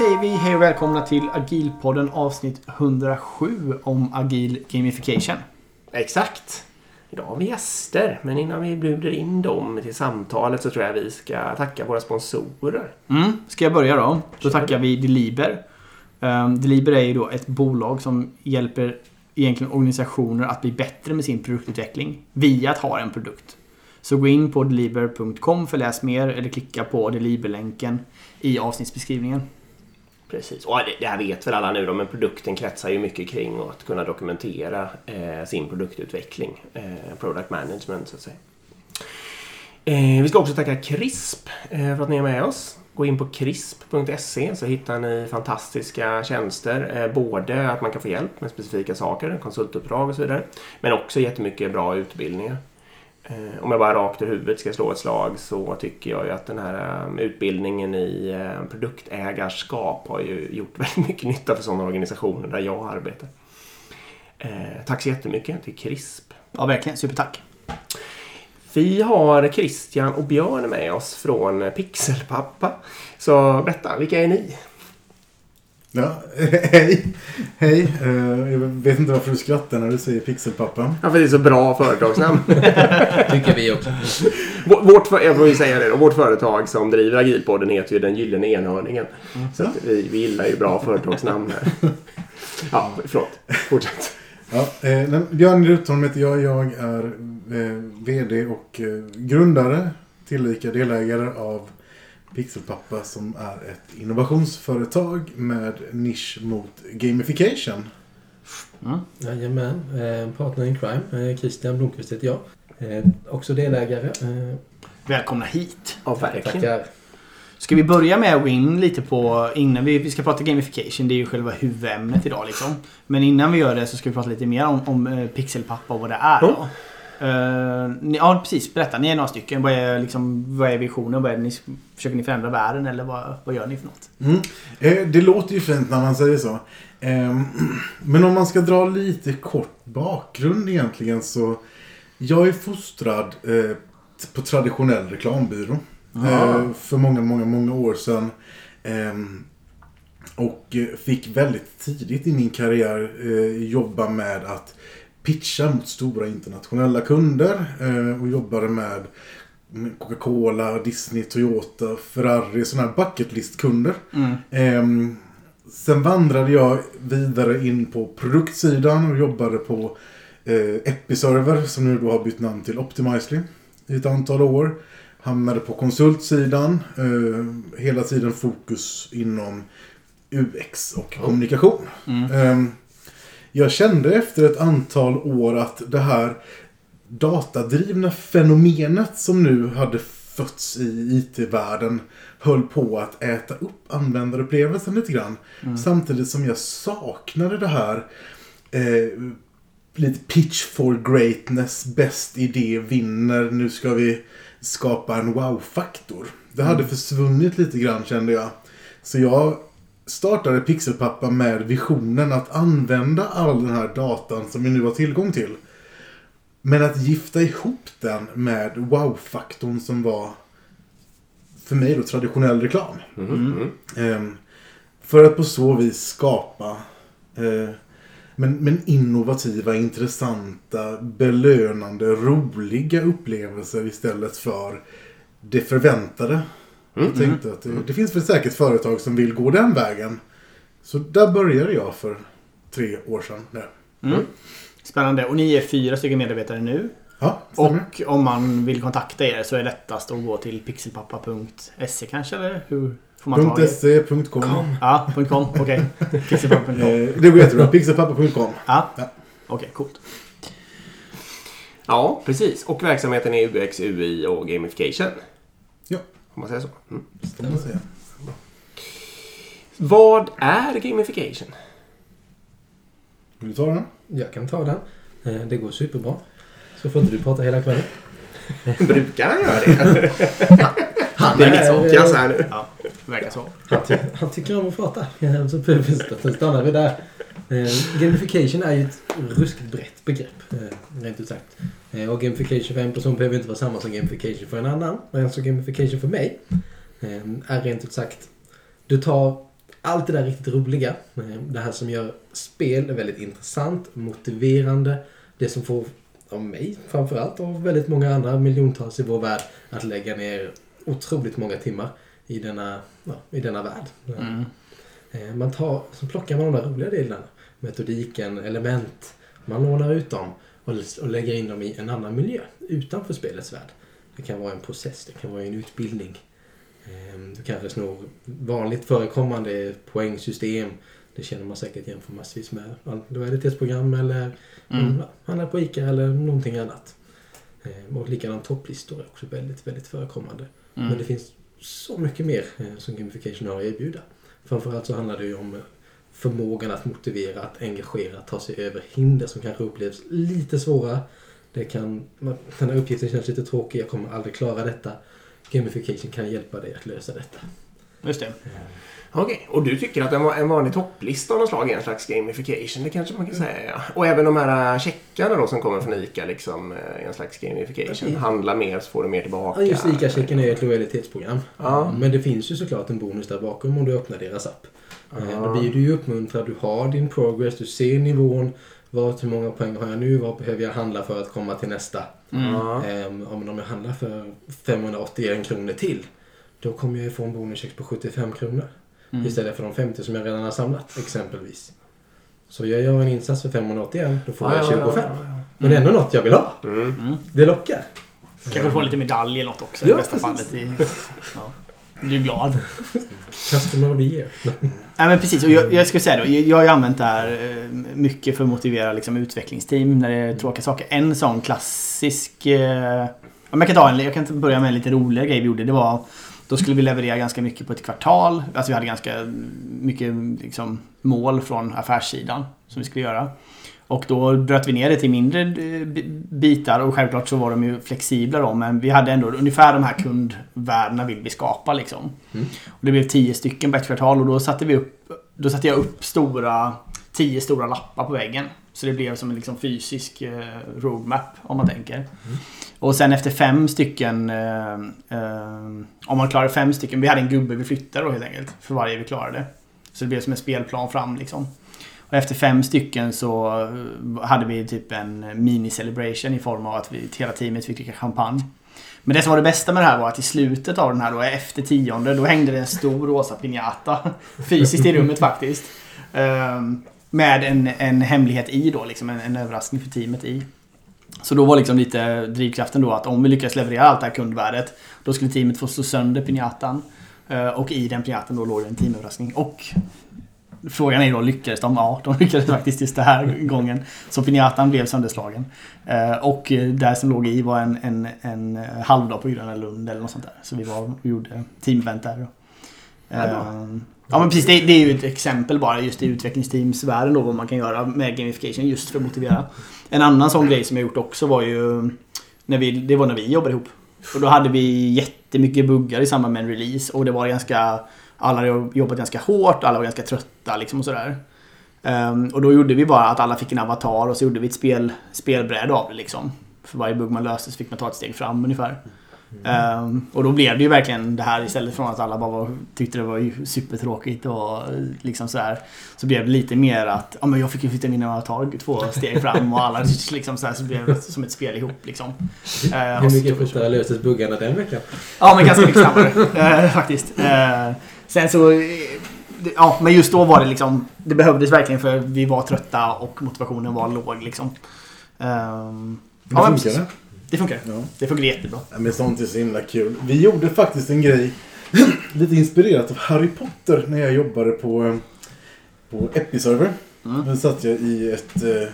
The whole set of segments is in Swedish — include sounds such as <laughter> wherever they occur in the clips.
Säger vi hej och välkomna till Agilpodden avsnitt 107 om agil gamification. Exakt. Idag har vi gäster, men innan vi bjuder in dem till samtalet så tror jag vi ska tacka våra sponsorer. Mm, ska jag börja då? Då tackar vi Deliber. Um, Deliber är ju då ett bolag som hjälper egentligen organisationer att bli bättre med sin produktutveckling via att ha en produkt. Så gå in på deliber.com för att läs mer eller klicka på Deliber-länken i avsnittsbeskrivningen. Precis. Och det, det här vet väl alla nu då, men produkten kretsar ju mycket kring att kunna dokumentera eh, sin produktutveckling. Eh, product management så att säga. Eh, vi ska också tacka CRISP eh, för att ni är med oss. Gå in på crisp.se så hittar ni fantastiska tjänster. Eh, både att man kan få hjälp med specifika saker, konsultuppdrag och så vidare. Men också jättemycket bra utbildningar. Eh, Om jag bara rakt ur huvudet ska slå ett slag så tycker jag ju att den här eh, utbildningen i eh, produktägarskap har ju gjort <laughs> väldigt mycket nytta för sådana organisationer där jag arbetar. Tack så jättemycket till CRISP. Ja, verkligen. Supertack. Vi har Christian och Björn med oss från Pixelpappa. Så berätta, vilka är ni? Ja, <laughs> hej. Hej. Eh, Jag vet inte varför du skrattar när du säger pixelpappa. Ja, för det är så bra företagsnamn. <laughs> Tycker vi också. Vå- vårt, jag får ju säga det då, vårt företag som driver Agilpodden heter ju Den Gyllene Enhörningen. Så att vi, vi gillar ju bra företagsnamn här. <laughs> Ja, förlåt. Fortsätt. Ja, eh, Björn Rutholm heter jag. Jag är eh, VD och eh, grundare, tillika delägare av Pixelpappa som är ett innovationsföretag med nisch mot gamification. Jajamän. Eh, partner in crime. Eh, Christian Blomqvist heter jag. Eh, också delägare. Eh, Välkomna hit. Ja, verkligen. tackar. Ska vi börja med att gå in lite på, innan vi, vi ska prata gamification, det är ju själva huvudämnet idag liksom. Men innan vi gör det så ska vi prata lite mer om, om pixelpappa och vad det är då. Eh, ni, ja precis, berätta. Ni är några stycken. Vad är, liksom, vad är visionen? Vad är ni, försöker ni förändra världen eller vad, vad gör ni för något? Mm. Eh, det låter ju fint när man säger så. Ehm, men om man ska dra lite kort bakgrund egentligen så. Jag är fostrad eh, på traditionell reklambyrå. Eh, för många, många, många år sedan. Ehm, och eh, fick väldigt tidigt i min karriär eh, jobba med att pitcha mot stora internationella kunder. Eh, och jobbade med Coca-Cola, Disney, Toyota, Ferrari, sådana här bucket list-kunder. Mm. Ehm, sen vandrade jag vidare in på produktsidan och jobbade på eh, Episerver som nu då har bytt namn till Optimizely i ett antal år. Hamnade på konsultsidan. Eh, hela tiden fokus inom UX och kommunikation. Mm. Jag kände efter ett antal år att det här datadrivna fenomenet som nu hade fötts i IT-världen höll på att äta upp användarupplevelsen lite grann. Samtidigt som jag saknade det här eh, lite pitch for greatness, bäst idé vinner, nu ska vi skapa en wow-faktor. Det hade försvunnit lite grann kände jag. Så jag startade Pixelpappa med visionen att använda all den här datan som vi nu har tillgång till. Men att gifta ihop den med wow-faktorn som var för mig då traditionell reklam. Mm. Ehm, för att på så vis skapa eh, men, men innovativa, intressanta, belönande, roliga upplevelser istället för det förväntade. Jag tänkte att det, det finns väl säkert företag som vill gå den vägen. Så där började jag för tre år sedan. Där. Mm. Spännande. Och ni är fyra stycken medarbetare nu. Ja, stämmer. Och om man vill kontakta er så är det lättast att gå till pixelpappa.se kanske eller hur får man ta det? .se.com Ja, .com. Okej. <laughs> Pixelpappa.com. eh, Det går jättebra. Pixelpappa.com Ja. Ja. Okej, coolt. Ja, precis. Och verksamheten är UX, UI och gamification. Om man säger så. Mm. Säga. Vad är gamification? Vill du ta den? Jag kan ta den. Eh, det går superbra. Så får inte du prata hela kvällen. <laughs> Brukar han göra det? <laughs> Han Det är mitt nu. Ja, det verkar så. Han, ty han tycker om att prata. <laughs> Ja, Så stannar vi där. Eh, gamification är ju ett ruskigt brett begrepp. Eh, rent ut sagt. Eh, och gamification för en person behöver inte vara samma som gamification för en annan. Men alltså gamification för mig eh, är rent ut sagt Du tar allt det där riktigt roliga. Det här som gör spel väldigt intressant, motiverande. Det som får, av mig framförallt, och väldigt många andra miljontals i vår värld, att lägga ner otroligt många timmar i denna, ja, i denna värld. Mm. Eh, Man tar, så plockar man de där roliga delarna. Metodiken, element. Man lånar ut dem och, och lägger in dem i en annan miljö utanför spelets värld. Det kan vara en process, det kan vara en utbildning. Eh, Du kanske snor vanligt förekommande poängsystem. Det känner man säkert igen från massvis med lojalitetsprogram eller Mm. ja, handlar på ICA eller någonting annat. Eh, Och likadant topplistor är också väldigt, väldigt förekommande. Men det Mm. finns så mycket mer eh, som gamification har att erbjuda. Framförallt så handlar det ju om eh, förmågan att motivera, att engagera, att ta sig över hinder som kanske upplevs lite svåra. Det kan, den här uppgiften känns lite tråkig, jag kommer aldrig klara detta. Gamification kan hjälpa dig att lösa detta. Just det. Okej, och du tycker att en, va- en vanlig topplista av något slag är en slags gamification? Det kanske man kan säga, ja. Och även de här äh, checkarna då som kommer från ICA, liksom, äh, är en slags gamification. I- Handla mer så får du mer tillbaka. Ja, just ICA-checken är ett lojalitetsprogram. Ja. Men det finns ju såklart en bonus där bakom om du öppnar deras app. Eh, Ja. Då blir du ju uppmuntrad, du har din progress, du ser nivån. Vad, hur många poäng har jag nu? Vad behöver jag handla för att komma till nästa? Mm. Men om jag handlar för 581 kronor till, då kommer jag ju få en bonuscheck på 75 kronor. Mm. Istället för de 50 som jag redan har samlat, exempelvis. Så jag gör en insats för 581, då får jag 25. Men det är ändå något jag vill ha. Mm. Mm. Det lockar. Kanske få lite medalj eller något också Ja, i bästa precis. fallet. Ja. Du är glad. Customer of the year. Nej men precis, och jag, jag skulle säga då, jag, har ju använt det här eh, mycket för att motivera liksom, utvecklingsteam när det är tråkiga saker. En sån klassisk... Eh, ja, men jag, kan ta en, jag kan börja med en lite roligare grej vi gjorde. Det var, då skulle vi leverera ganska mycket på ett kvartal. Alltså vi hade ganska mycket liksom, mål från affärssidan som vi skulle göra. Och då bröt vi ner det till mindre eh, bi- bitar och självklart så var de ju flexibla då men vi hade ändå ungefär de här kundvärdena vill vi skapa liksom. Mm. Och det blev tio stycken på ett kvartal och då satte vi upp Då satte jag upp stora Tio stora lappar på väggen. Så det blev som en liksom fysisk eh, roadmap om man tänker. Och sen efter fem stycken eh, eh, Om man klarar fem stycken Vi hade en gubbe vi flyttade då helt enkelt För varje vi klarade. Så det blev som en spelplan fram liksom. Och efter fem stycken så eh, hade vi typ en mini-celebration i form av att vi, hela teamet fick dricka champagne. Men det som var det bästa med det här var att i slutet av den här då, efter tionde, då hängde det en stor rosa piñata. <laughs> Fysiskt i rummet faktiskt. Eh, med en, en hemlighet i då, liksom en, en överraskning för teamet i. Så då var liksom lite drivkraften då att om vi lyckas leverera allt det här kundvärdet då skulle teamet få slå sönder pinjatan. Eh, och i den pinjatan då låg det en teamöverraskning. Och Frågan är då, lyckades de? Ja, de <laughs> lyckades faktiskt just den här gången. Så pinjatan blev sönderslagen. Eh, och där som låg i var en, en, en halvdag på Gröna Lund eller något sånt där. Så vi var och gjorde teamevent där. Ja, ehm, Ja men precis, det, det är ju ett exempel bara just i utvecklingsteamsvärlden då vad man kan göra med gamification just för att motivera. En annan sån grej som jag gjort också var ju när vi, Det var när vi jobbade ihop. Och då hade vi jättemycket buggar i samband med en release och det var ganska Alla hade jobbat ganska hårt, alla var ganska trötta liksom och sådär. Um, och då gjorde vi bara att alla fick en avatar och så gjorde vi ett spel, spelbräde av det liksom. För varje bugg man löste så fick man ta ett steg fram ungefär. Ehm, och då blev det ju verkligen det här istället från att alla bara var, tyckte det var supertråkigt och liksom så här. Så blev det lite mer att ja, men jag fick ju flytta min avatar två steg fram och alla <laughs> liksom så här så blev det som ett spel ihop liksom. Ehm, Hur så mycket fortare löstes buggarna den veckan? Ja, men ganska mycket snabbare. eh, faktiskt. Eh, sen så... eh, Ja, men just då var det liksom... Det behövdes verkligen för vi var trötta och motivationen var låg liksom. Ehm, Det ja, men funkar det. Det funkar. Ja. Det funkar jättebra. Ja, men sånt är så himla kul. Vi gjorde faktiskt en grej <clears throat> lite inspirerat av Harry Potter när jag jobbade på, på Episerver. Mm. Då satt jag i ett, eh,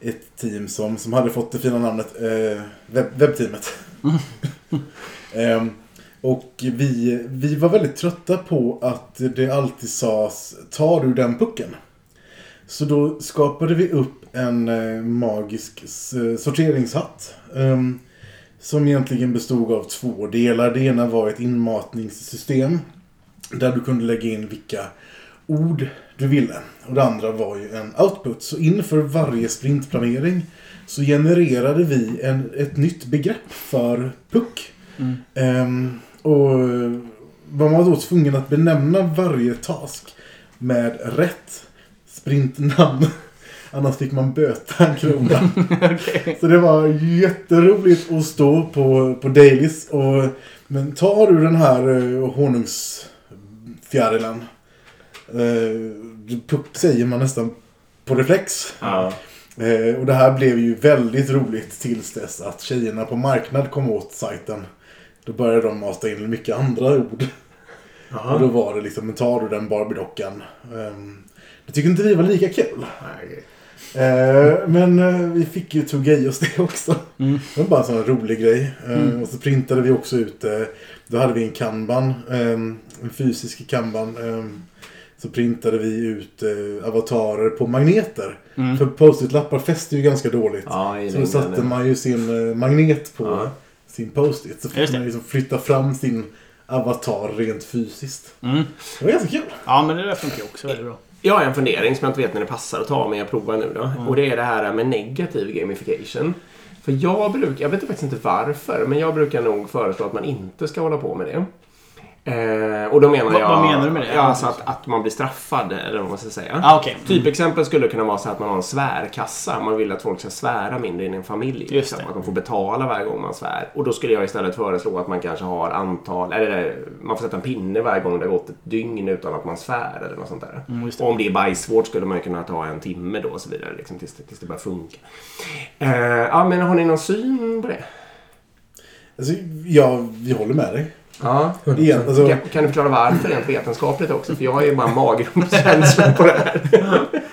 ett team som, som hade fått det fina namnet eh, webb, Webbteamet. <laughs> <laughs> Ehm, och vi, vi var väldigt trötta på att det alltid sades tar du den pucken? Så då skapade vi upp en eh, magisk sorteringshatt. ehm, som egentligen bestod av två delar. Det ena var ett inmatningssystem. Där du kunde lägga in vilka ord du ville. Och det andra var ju en output. Så inför varje sprintplanering så genererade vi en, ett nytt begrepp för puck. Mm. Ehm, och man var då tvungen att benämna varje task med rätt sprintnamn. <laughs> Annars fick man böta en krona. <laughs> Okej. Så det var jätteroligt att stå på, på dailies. Och, men tar du den här uh, honungsfjärilen. Puck säger man nästan på reflex. Ja. Eh, och det här blev ju väldigt roligt tills dess att tjejerna på marknad kom åt sajten. Då började de mata in mycket andra ord. Och då var det liksom, men tar du den Barbie-dockan? Um, det tycker inte vi var lika kul. Nej. Eh, men eh, vi fick ju tugga i oss det också. Mm. Det var bara en sån rolig grej. Eh, Mm. Och så printade vi också ut, eh, då hade vi en kanban, eh, en fysisk kanban. Eh, så printade vi ut eh, avatarer på magneter. Mm. För post-it-lappar fäster ju ganska dåligt. Ja, Så då satte ja. man ju sin magnet på Ja. sin post-it. Så fick det. man liksom flytta fram sin avatar rent fysiskt. Mm. Det var ganska kul. Ja, men det där funkar ju också väldigt bra. Jag har en fundering som jag inte vet när det passar att ta, men jag provar nu då. Och det är det här med negativ gamification. För jag brukar, jag vet faktiskt inte varför, men jag brukar nog föreslå att man inte ska hålla på med det. Eh, och då menar Vad- jag... vad menar du med det? Ja, alltså att, att man blir straffad, eller vad man ska säga. Ah, okej. Typexempel skulle kunna vara så att man har en svärkassa. Man vill att folk ska svära mindre i en familj. Just så det. att man kan få betala varje gång man svär. Och då skulle jag istället föreslå att man kanske har antal, eller man får sätta en pinne varje gång det har gått ett dygn utan att man svär eller något sånt där. Mm. Och om det är bajsvård skulle man kunna ta en timme då och så vidare liksom, tills, det- tills det börjar funka. Eh, ja, men har ni någon syn på det? Alltså, ja, vi håller med dig. Ja. Igen, alltså, Kan, kan du förklara varför rent vetenskapligt också? För jag har ju bara magrumpskänsla på det här. <laughs>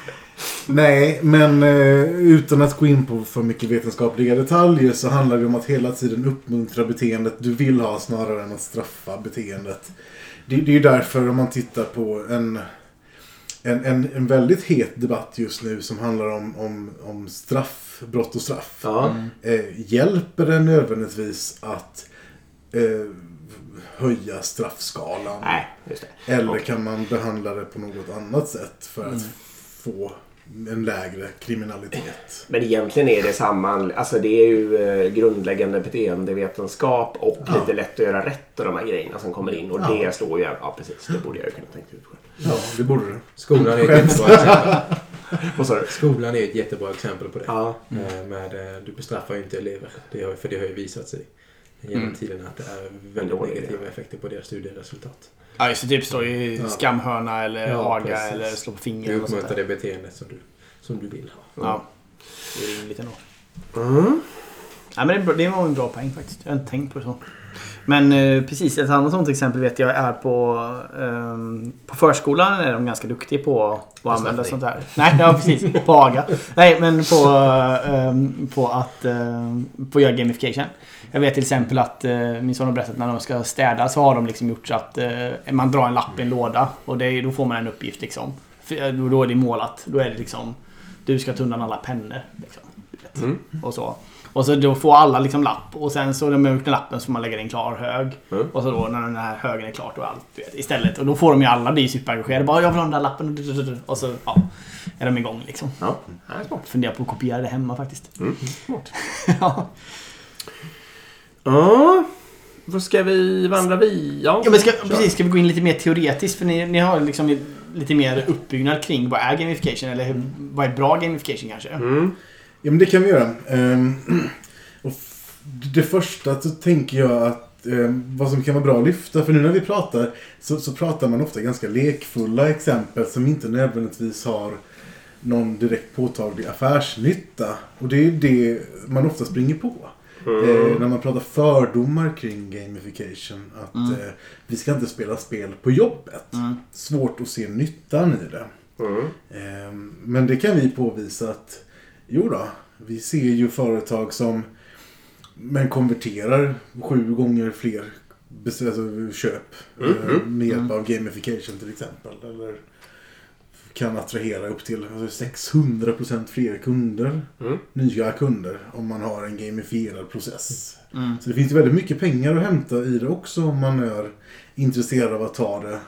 Nej, men eh, utan att gå in på för mycket vetenskapliga detaljer så handlar det om att hela tiden uppmuntra beteendet du vill ha snarare än att straffa beteendet. Det, det är ju därför om man tittar på en, en, en, en väldigt het debatt just nu som handlar om, om, om straff, brott och straff. Ja. Eh, hjälper det nödvändigtvis att eh, höja straffskalan? Nej, just det. Eller Okej. kan man behandla det på något annat sätt för att få en lägre kriminalitet? Men egentligen är det samma, alltså det är ju eh, grundläggande beteendevetenskap och Ja. lite lätt att göra rätt och de här grejerna som kommer in och Ja. det slår ju, ja precis, det borde jag ju kunna tänka ut själv. Ja, det borde du. Skolan är ett jättebra exempel. <laughs> Vad sa du? Skolan är ett jättebra exempel på det. Ja, Eh, Med, eh, du bestraffar ju inte elever. Det har, för det har ju visat sig genom Mm. tiden att det är väldigt dålig negativa effekter på deras studieresultat. Ja, just det. Typ står i Ja. skamhörna eller Ja, aga precis. eller slå på Du fingret. sånt uppmuntrar det beteendet som du, som du vill ha. Ja. Det är rimligt ändå. mm. Ja, men det, var en bra poäng faktiskt. Jag har inte tänkt på det så. Men eh, precis, ett annat sånt exempel vet jag är på, ehm, på förskolan är de ganska duktiga på att använda sånt här. Nej, ja precis. På aga. Nej, men på, ehm, på att ehm, på att göra gamification. Jag vet till exempel att eh, min son har berättat att när de ska städa så har de liksom gjort så att eh, man drar en lapp i en låda och det, då får man en uppgift liksom. För, eh, då- då är det målat. Då är det liksom du ska ta undan alla pennor. Liksom. Mm. Och så. Och så då får alla liksom lapp och sen så när man har gjort den lappen så får man lägga i en klar hög. Mm. Och så då när den här högen är klart och allt du vet, istället. Och då får de ju alla bli superengagerade. Bara jag vill ha den där lappen. Och så ja, är de igång liksom. Ja, det är smart. Funderar på att kopiera det hemma faktiskt. Mm. Smart. <laughs> ja. Ja, vad ska vi vandra vi? Ja, Ja, men ska, precis, ska vi gå in lite mer teoretiskt? För ni, ni har liksom lite mer uppbyggnad kring vad är gamification? Eller hur, vad är bra gamification kanske? Mm. Ja, men det kan vi göra. Ehm, <clears throat> och det första så tänker jag att ehm, vad som kan vara bra att lyfta, för nu när vi pratar så, så pratar man ofta ganska lekfulla exempel som inte nödvändigtvis har någon direkt påtaglig affärsnytta. Och det är det man ofta springer på. Eh, när man pratar fördomar kring gamification. Att Mm. eh, vi ska inte spela spel på jobbet. Mm. Svårt att se nyttan i det. Mm. Ehm, Men det kan vi påvisa att jo då, vi ser ju företag som men konverterar sju gånger fler alltså, köp Mm, eh, mm. med hjälp Mm. av gamification till exempel. Eller kan attrahera upp till alltså, 600% fler kunder, Mm. nya kunder, om man har en gamifierad process. Mm. Så det finns ju väldigt mycket pengar att hämta i det också om man är intresserad av att ta det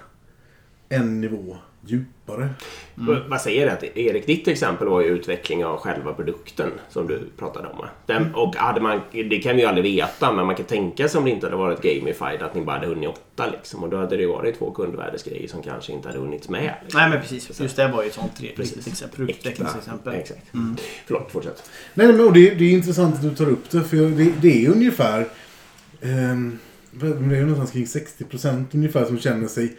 en nivå djupare. V- Vad säger det? Att Erik, ditt exempel var ju utveckling av själva produkten som du pratade om. Den, och hade man, det kan vi ju aldrig veta, men man kan tänka sig om det inte hade varit gamified att ni bara hade hunnit åtta liksom. Och då hade det ju varit två kundvärdesgrejer som kanske inte hade hunnits med. Liksom. Nej men precis. Just det var ju ett sånt riktigt exempel. Produktutvecklingsexempel. Exakt. Mm. Förlåt, fortsätt. Nej, men och det, det är intressant att du tar upp det. För det, det är ungefär... ehm, det är någonstans kring 60% ungefär som känner sig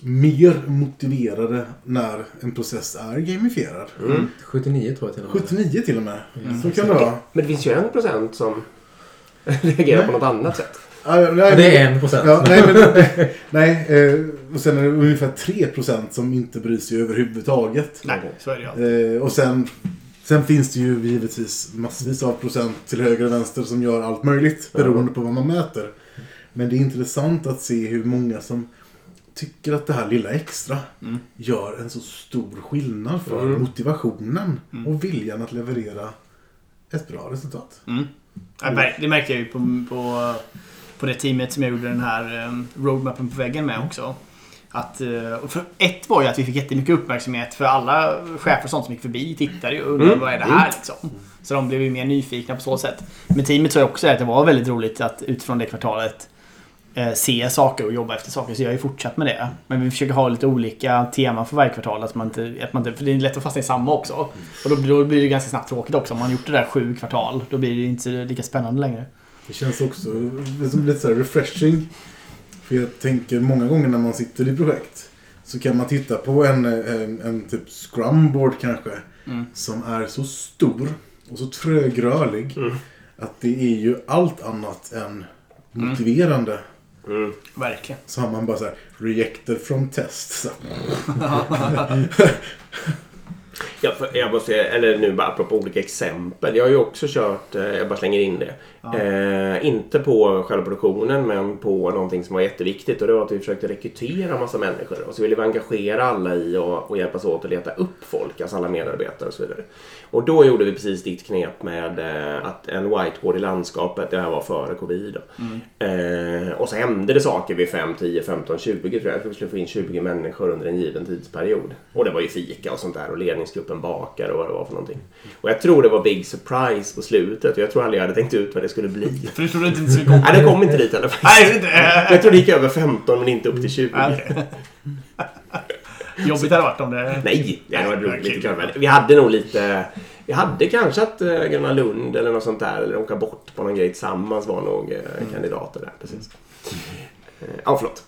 mer motiverade när en process är gamifierad. Mm. 79 tror jag till och med. 79 till och med. Mm. Så kan det vara. Men det finns ju en procent som <laughs> reagerar på något annat sätt. Ah, ja, nej, det är en procent. Ja, nej, men, <laughs> nej eh, och sen är det ungefär 3% som inte bryr sig överhuvudtaget. Nej, så är det. Eh, och sen, sen finns det ju givetvis massvis av procent till höger och vänster som gör allt möjligt beroende på vad man mäter. Men det är intressant att se hur många som tycker att det här lilla extra Mm. gör en så stor skillnad för Mm. motivationen Mm. och viljan att leverera ett bra resultat. Mm. Ver- det märkte jag ju på, på, på det teamet som jag gjorde den här um, roadmappen på väggen med också. Att, eh, ett var ju att vi fick jättemycket uppmärksamhet för alla chefer och sånt som gick förbi tittade ju och undrade Mm. vad är det här liksom. Så de blev ju mer nyfikna på så sätt. Men teamet sa ju också att det var väldigt roligt att utifrån det kvartalet se saker och jobba efter saker. Så jag har ju fortsatt med det. Men vi försöker ha lite olika teman för varje kvartal. Att man inte, att man inte, för det är lätt att fastna i samma också. Och då, då blir det ganska snabbt tråkigt också. Om man gjort det där sju kvartal. Då blir det inte lika spännande längre. Det känns också liksom lite så här refreshing. För jag tänker många gånger när man sitter i projekt så kan man titta på en, en, en typ scrumboard kanske Mm. som är så stor och så trögrörlig Mm. att det är ju allt annat än motiverande. Mm. Verkligen. Så har man bara så här rejected from test. <laughs> <laughs> <laughs> För jag måste, eller nu bara apropå olika exempel. Jag har ju också kört, eh, jag bara slänger in det. Ja. Eh, inte på själva produktionen men på någonting som var jätteviktigt och det var att vi försökte rekrytera massa människor. Och så ville vi engagera alla i och, och hjälpas åt att leta upp folk, alltså alla medarbetare och så vidare. Och då gjorde vi precis ditt knep med eh, att en whiteboard i landskapet, det här var före covid. Då. Eh, och så hände det saker vid 5, 10, 15, 20 tror jag. Att vi skulle få in 20 människor under en given tidsperiod. Och det var ju fika och sånt där och ledningsgruppen bakade och vad det var för någonting. Och jag tror det var big surprise på slutet och jag tror aldrig jag hade tänkt ut vad det skulle bli. För du trodde inte det skulle komma? Nej, det kom inte dit heller Nej, faktiskt. är Jag tror det gick över 15 men inte upp till 20. inte. Okej. Jobbigt hade det varit om det... Nej, det hade varit Nej, roligt. klart. Men Vi hade nog lite... Vi hade kanske att uh, Gröna Lund eller något sånt där, eller åka bort på någon grej tillsammans var nog uh, kandidater där. Precis. Eh, Ja, förlåt.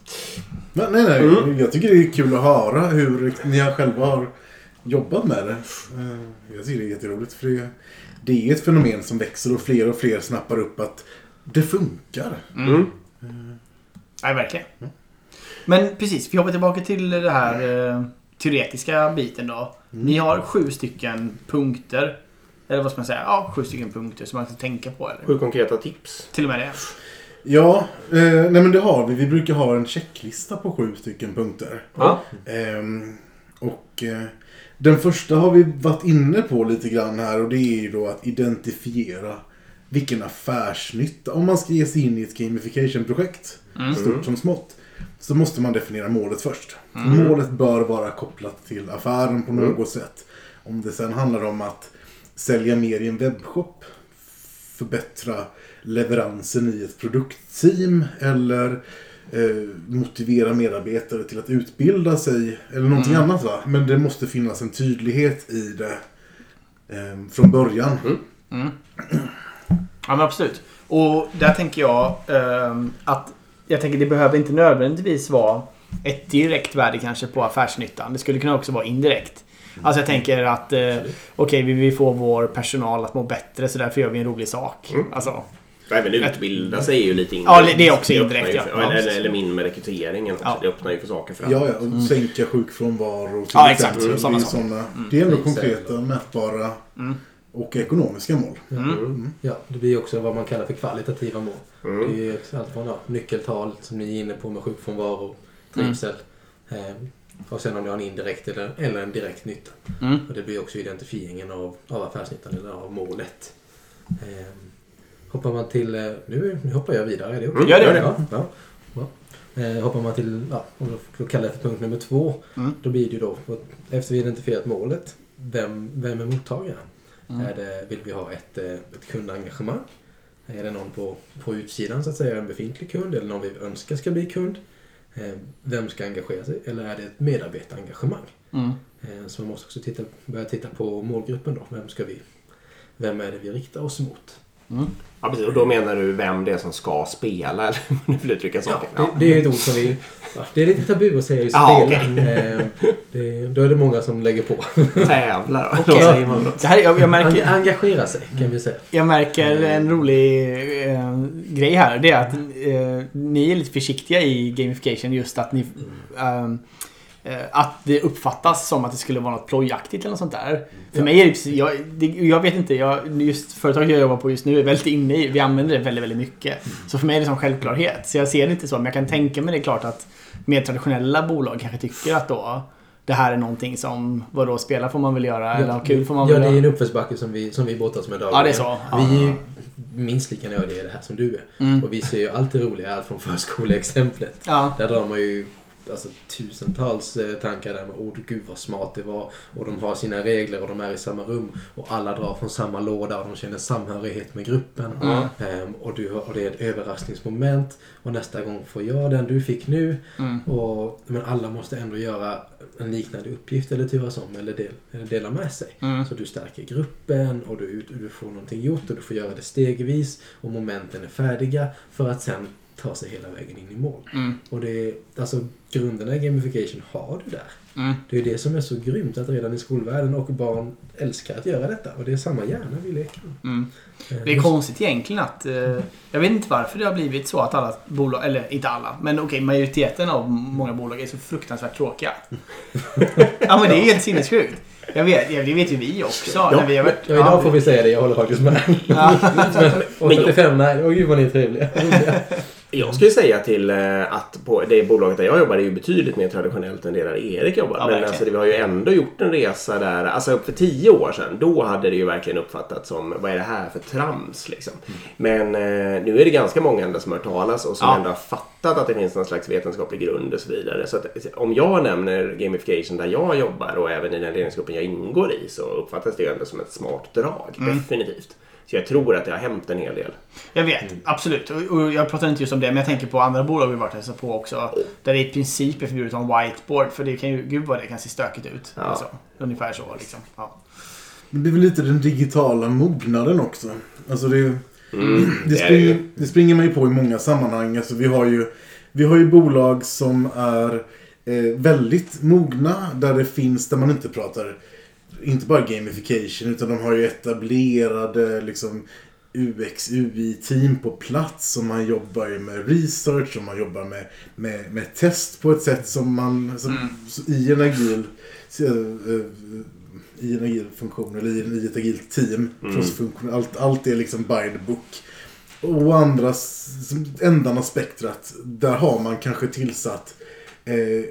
Men, nej, nej. Mm. Jag tycker det är kul att höra hur ni själva har jobbat med det. Eh, Jag tycker det är jätteroligt. För det, det är ett fenomen som växer och fler och fler snappar upp att det funkar. Mm. Nej, verkligen. Men precis, vi hoppar tillbaka till det här eh, teoretiska biten då. Ni har sju stycken punkter. Eller vad ska man säga? Ja, sju stycken punkter som man kan tänka på. Eller? Sju konkreta tips. Till och med det. Ja, eh, nej men det har vi. Vi brukar ha en checklista på sju stycken punkter. Ja. Ehm, och eh, den första har vi varit inne på lite grann här och det är ju då att identifiera vilken affärsnytta. Om man ska ge sig in i ett gamification-projekt, Mm. stort som smått, så måste man definiera målet först. Mm. Målet bör vara kopplat till affären på något Mm. sätt. Om det sen handlar om att sälja mer i en webbshop, förbättra leveransen i ett produktteam eller eh, motivera medarbetare till att utbilda sig eller någonting Mm. annat. Va? Men det måste finnas en tydlighet i det eh, från början. Mm. Ja men absolut. Och där tänker jag ehm, att jag tänker det behöver inte nödvändigtvis vara ett direkt värde kanske på affärsnyttan. Det skulle kunna också vara indirekt. Alltså jag tänker att eh, okej vi vill få vår personal att må bättre så därför gör vi en rolig sak. Mm. Alltså, Även utbilda sig är ju lite Ja, indirekt. det är också indirekt, ja. för- Ja, eller, eller min med rekryteringen. Ja. Det öppnar ju för saker för Ja, ja, och sänka sjukfrånvaro. till Ja, exakt. exempel. Sådana det, är saker. såna, det är ändå Exakt. konkreta, mätbara Mm. och ekonomiska mål. Mm. Ja, det blir också vad man kallar för kvalitativa mål. Det Mm. är ju allt från ja, nyckeltal som ni är inne på med sjukfrånvaro, trivsel. Eh, och sen om ni har en indirekt eller, eller en direkt nytta. mm. Och det blir också identifieringen av, av affärsnyttan eller av målet. Eh, hoppar man till... eh, Nu, nu hoppar jag vidare, är det okej? Mm, gör det. Ja, ja, ja. Eh, hoppar man till, ja, om du får kalla det för punkt nummer två. Mm. Då blir det ju då, efter vi identifierat målet, vem, vem är mottagaren? Mm. Är det, vill vi ha ett, eh, ett kundengagemang? Är det någon på, på utsidan så att säga, en befintlig kund eller någon vi önskar ska bli kund? Eh, Vem ska engagera sig? Eller är det ett medarbetarengagemang? Mm. Eh, Så man måste också titta, börja titta på målgruppen då. Vem ska vi, vem är det vi riktar oss mot? Mm. Ja, precis. Och då menar du vem det är som ska spela, <laughs> eller hur du vill uttrycka saken? Det, det är ett ord som vi... Ja, det är lite tabu att säga just Ja, spela. Eh, det, då är det många som lägger på. Tävlar. Då säger man. Det här, jag, jag, märker, Eng- engagera sig kan vi säga. jag märker en rolig eh, grej här. Det är att eh, ni är lite försiktiga i gamification. Just att ni... eh, att det uppfattas som att det skulle vara något plojaktigt eller något sånt där. För Ja. mig är det precis, jag, det, jag vet inte, jag, just företaget jag jobbar på just nu är väldigt inne i, vi använder det väldigt, väldigt mycket. Så för mig är det som självklarhet. Så jag ser det inte så, men jag kan tänka mig det är klart att mer traditionella bolag kanske tycker att då det här är någonting som, vadå, spela får man väl göra, eller ha kul får man Ja, väl det är göra. en uppförsbacke som vi, som vi brottas med dagligen. Ja, det är så. Vi är Ja. minst lika nördiga i det här som du är. Mm. Och vi ser ju alltid roliga allt från förskoleexemplet. Ja. Där drar man ju alltså, tusentals eh, tankar där med ord, gud vad smart det var. Och de har sina regler och de är i samma rum. Och alla drar från samma låda och de känner samhörighet med gruppen. Mm. Ehm, och, du, och det är ett överraskningsmoment. Och nästa gång får jag den du fick nu. Mm. Och, men alla måste ändå göra en liknande uppgift eller turas om eller, del, eller dela med sig. Mm. Så du stärker gruppen och du, du får någonting gjort och du får göra det stegvis och momenten är färdiga för att sen ta sig hela vägen in i mål. Mm. Och det är, alltså grunderna i gamification har du där. Mm. Det är det som är så grymt att redan i skolvärlden och barn älskar att göra detta och det är samma hjärna vi leker. Mm. Eh, Det är konstigt egentligen att... Eh, jag vet inte varför det har blivit så att alla bolag, eller inte alla, men okej majoriteten av många bolag är så fruktansvärt tråkiga. <laughs> ja men det är helt sinnessjukt. Jag vet, ja, det vet ju vi också. när vi varit, Ja, idag får vi säga det. Jag håller faktiskt med. Ja. <laughs> Och 35, nej. Åh gud vad ni är trevliga. <laughs> Jag skulle säga till eh, att på det bolaget där jag jobbar är ju betydligt mer traditionellt än det där Erik jobbar. Ja, Men alltså, vi har ju ändå gjort en resa där, alltså för tio år sedan, då hade det ju verkligen uppfattats som vad är det här för trams liksom. Men eh, nu är det ganska många ändå som har hört talas och som Ja. ändå har fattat att det finns någon slags vetenskaplig grund och så vidare. Så att, om jag nämner gamification där jag jobbar och även i den ledningsgruppen jag ingår i så uppfattas det ju ändå som ett smart drag. Mm. Definitivt. Så jag tror att det har hänt en hel del. Jag vet, absolut. Och, jag pratar inte just om det, men jag tänker på andra bolag vi varit och hälsat på också. Där det i princip är förbjudet att ha en whiteboard. För det kan ju, gud vad det kan se stökigt ut. Ja. Alltså, ungefär så liksom. Ja. Det blir väl lite den digitala mognaden också. Alltså det, Mm, <clears throat> det, springer, det springer man ju på i många sammanhang. Alltså vi, har ju, vi har ju bolag som är eh, väldigt mogna. Där det finns, där man inte pratar, inte bara gamification. Utan de har ju etablerade liksom UX, UI-team på plats. Och man jobbar ju med research och man jobbar med, med, med test på ett sätt som man som, så i en agil eh, eh, i en agil funktion eller i, en- i ett agilt team. Crossfunktion, allt, allt är liksom by the book. Och andra ändan av spektrat, där har man kanske tillsatt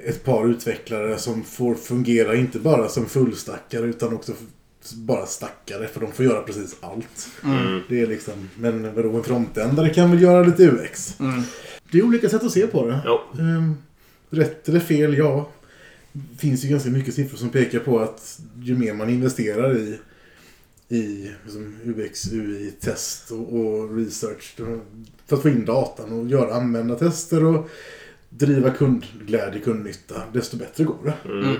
ett par utvecklare som får fungera inte bara som fullstackare utan också bara stackare för de får göra precis allt. Mm. Det är liksom, men vadå, en frontändare kan väl göra lite UX? Mm. Det är olika sätt att se på det. Jo. Ehm, rätt eller fel, ja. Det finns ju ganska mycket siffror som pekar på att ju mer man investerar i, i liksom UX, UI, test och, och research för att få in datan och göra användartester och driva kundglädje, kundnytta, desto bättre går det. Mm.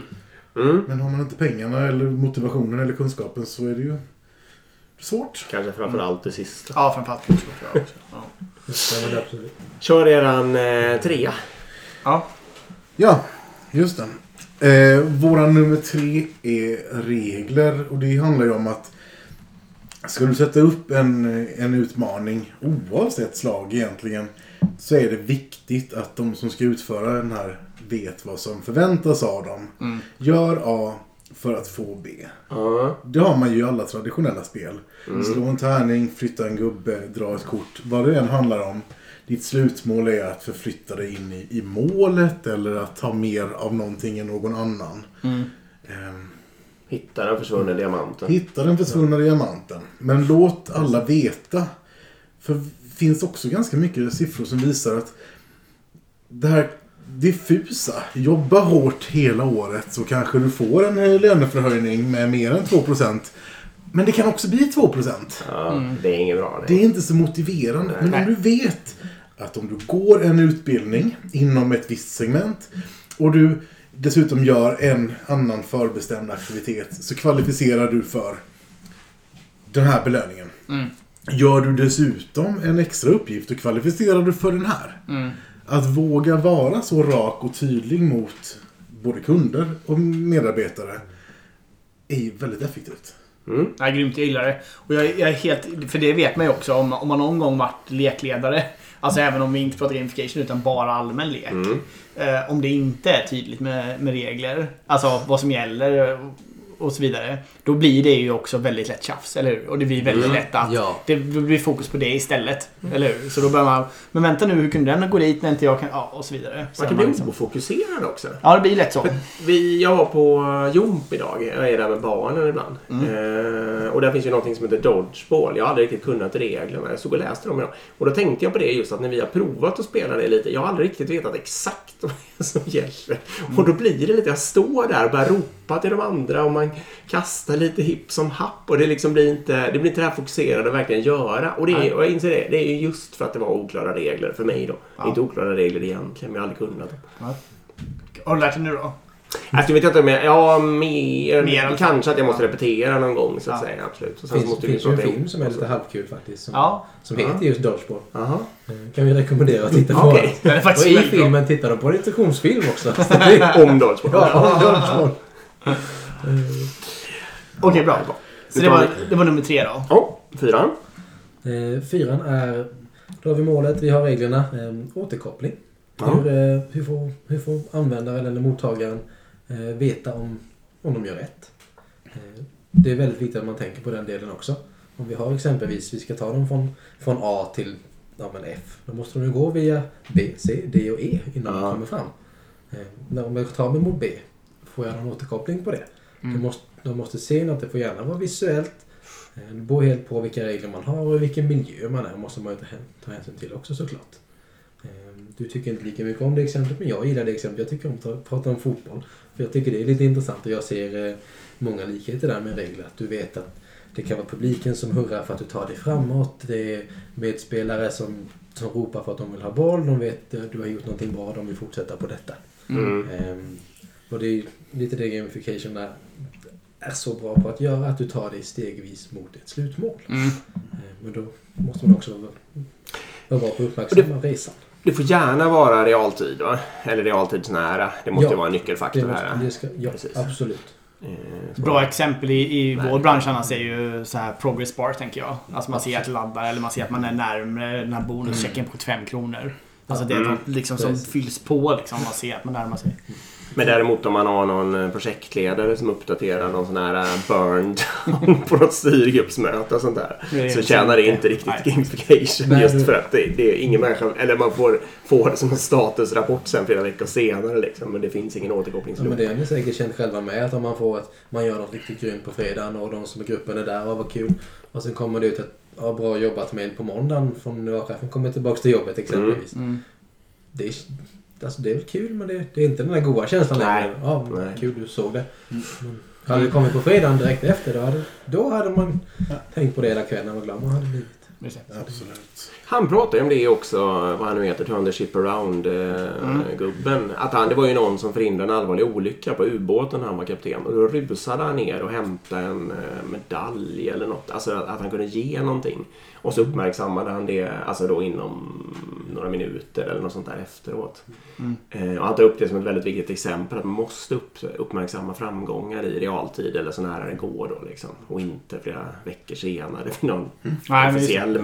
Mm. Men har man inte pengarna eller motivationen eller kunskapen så är det ju svårt. Kanske framförallt det sista. Ja, framförallt jag också. Ja. Ja, det absolut. Kör eran eh, trea. ja. Ja, just det. Eh, våra nummer tre är regler och det handlar ju om att ska du sätta upp en, en utmaning oavsett slag egentligen så är det viktigt att de som ska utföra den här vet vad som förväntas av dem. Mm. Gör A för att få B. Ja. Det har man ju i alla traditionella spel. Slå en tärning, flytta en gubbe, dra ett kort. Vad det än handlar om. Ditt slutmål är att förflytta dig in i, i målet eller att ta mer av någonting än någon annan. Mm. Ehm, Hitta den försvunna diamanten. hitta den försvunna diamanten. Men låt alla veta. För finns också ganska mycket siffror som visar att det här diffusa. Jobba hårt hela året så kanske du får en eh, löneförhöjning med mer än 2%. Men det kan också bli 2%. Ja, Det är inget bra. Det Nej. är inte så motiverande. Men Nej. om du vet att om du går en utbildning inom ett visst segment och du dessutom gör en annan förbestämd aktivitet så kvalificerar du för den här belöningen. Mm. Gör du dessutom en extra uppgift och kvalificerar du för den här. Mm. Att våga vara så rak och tydlig mot både kunder och medarbetare är ju väldigt effektivt. Mm. Ja, grymt, jag gillar det. Och jag, jag är helt, för det vet man ju också om, om man någon gång varit lekledare. Alltså även om vi inte pratar gamification utan bara allmän lek. Mm. Eh, om det inte är tydligt med, med regler, alltså vad som gäller och så vidare. Då blir det ju också väldigt lätt tjafs, eller hur? Och det blir väldigt Mm. lätt att Ja. det blir fokus på det istället. Eller hur? Så då börjar man, men vänta nu, hur kunde den gå dit när inte jag kan, ja och så vidare. Så Man kan bli liksom- ofokuserad också. Ja, det blir lätt så. Vi, jag var på Jomp idag. Jag är där med barnen ibland. Eh, och där finns ju någonting som heter Dodgeball. Jag har aldrig riktigt kunnat reglerna. Jag stod och läste dem idag. Och då tänkte jag på det just att när vi har provat att spela det lite. Jag har aldrig riktigt vetat exakt <laughs> vad som gäller. Och då blir det lite, jag står där och börjar ropa till de andra och man kastar lite hipp som happ. Och det liksom blir inte det, blir inte det här fokuserade att verkligen göra. Och, det är, och jag inser det. Det är ju just för att det var oklara regler för mig då. Ja. Inte oklara regler egentligen, men jag har aldrig kunnat dem. Har du lärt dig nu då? Alltså, jag vet inte om jag... Ja, mer... Mer. kanske att jag måste repetera någon gång så att Ja. säga. Absolut. Och Det sen så finns, måste finns ju en film som är lite halvkul faktiskt. Som, Ja. som Ja. heter just Dodgeball. Jaha. Eh, Kan vi rekommendera att titta på. Är Och i väldigt bra. filmen tittar de på en instruktionsfilm också. <laughs> Om Dodgeball. ja, om Dodgeball. Okej, bra. Så det var, det var nummer tre då. Ja, fyran. Eh, fyran är, då har vi målet, vi har reglerna. Eh, återkoppling. Ja. Hur, eh, hur, får, hur får användaren eller mottagaren eh, veta om, om de gör rätt? Eh, det är väldigt viktigt att man tänker på den delen också. Om vi har exempelvis, vi ska ta dem från, från A till ja, men F. Då måste de ju gå via B, C, D och E innan Ja. de kommer fram. Eh, när om jag tar mig mot B, får jag någon återkoppling på det? Mm. De, måste, de måste se något, det får gärna vara visuellt. Eh, Det beror helt på vilka regler man har och vilken miljö man är. måste man ju ta, hän- ta hänsyn till också såklart. Eh, Du tycker inte lika mycket om det exemplet, men jag gillar det exemplet. Jag tycker om att ta- prata om fotboll. För jag tycker det är lite intressant och jag ser eh, många likheter där med regler. Att du vet att det kan vara publiken som hurrar för att du tar dig framåt. Det är medspelare som, som ropar för att de vill ha boll. De vet att du har gjort någonting bra, de vill fortsätta på detta. Mm. Och det är lite det gamification är, är så bra på att göra, att du tar dig stegvis mot ett slutmål. Mm. Ehm, men då måste man också vara, vara bra på att uppmärksamma resan. Det får gärna vara realtid, va? Eller realtidsnära. Det måste Ja. ju vara en nyckelfaktor Det, måste, här. det ska, ja, Precis. absolut. Eh, Bra exempel i, i Nej. vår bransch annars är ju så här progress bar tänker jag. Alltså man ser att det laddar eller man ser att man är närmare den här bonuschecken på 75 kronor. Alltså det är Mm. något liksom som Precis. fylls på liksom. Man ser att man närmar sig. Men däremot om man har någon eh, projektledare som uppdaterar någon sån här eh, burned <laughs> på något styrgruppsmöte och sånt där. Det Så tjänar det inte riktigt Nej. gamification Nej, just du- för att det, det är ingen människa, eller man får, får det som en statusrapport sen flera veckor senare liksom. Men det finns ingen Ja, återkopplingsloop. men det har ni säkert känt själva med. Att om man får att man gör något riktigt grymt på fredagen och de som är gruppen är där och vad kul. Och sen kommer det ut ett ja, bra jobbat med på måndagen från chefen kommer tillbaka till jobbet exempelvis. Mm. Det, är, alltså, det är väl kul men det, det är inte den där goda känslan längre. Ja, kul du såg det. Mm. Men hade det kommit på fredagen direkt efter då hade, då hade man tänkt på det hela kvällen och vad glad man hade blivit. Absolut. Han pratar ju om det också, vad han nu heter, Turn the ship around eh, Mm. gubben. Att han, det var ju någon som förhindrade en allvarlig olycka på ubåten när han var kapten. Och då rusade han ner och hämtade en eh, medalj eller något. Alltså att, han kunde ge någonting. Och så uppmärksammade han det alltså då inom några minuter eller något sånt där efteråt. Mm. Eh, och han tar upp det som ett väldigt viktigt exempel. Att man måste upp, uppmärksamma framgångar i realtid eller så nära det går då liksom. Och inte flera veckor senare vid någon Nej, men just- officiell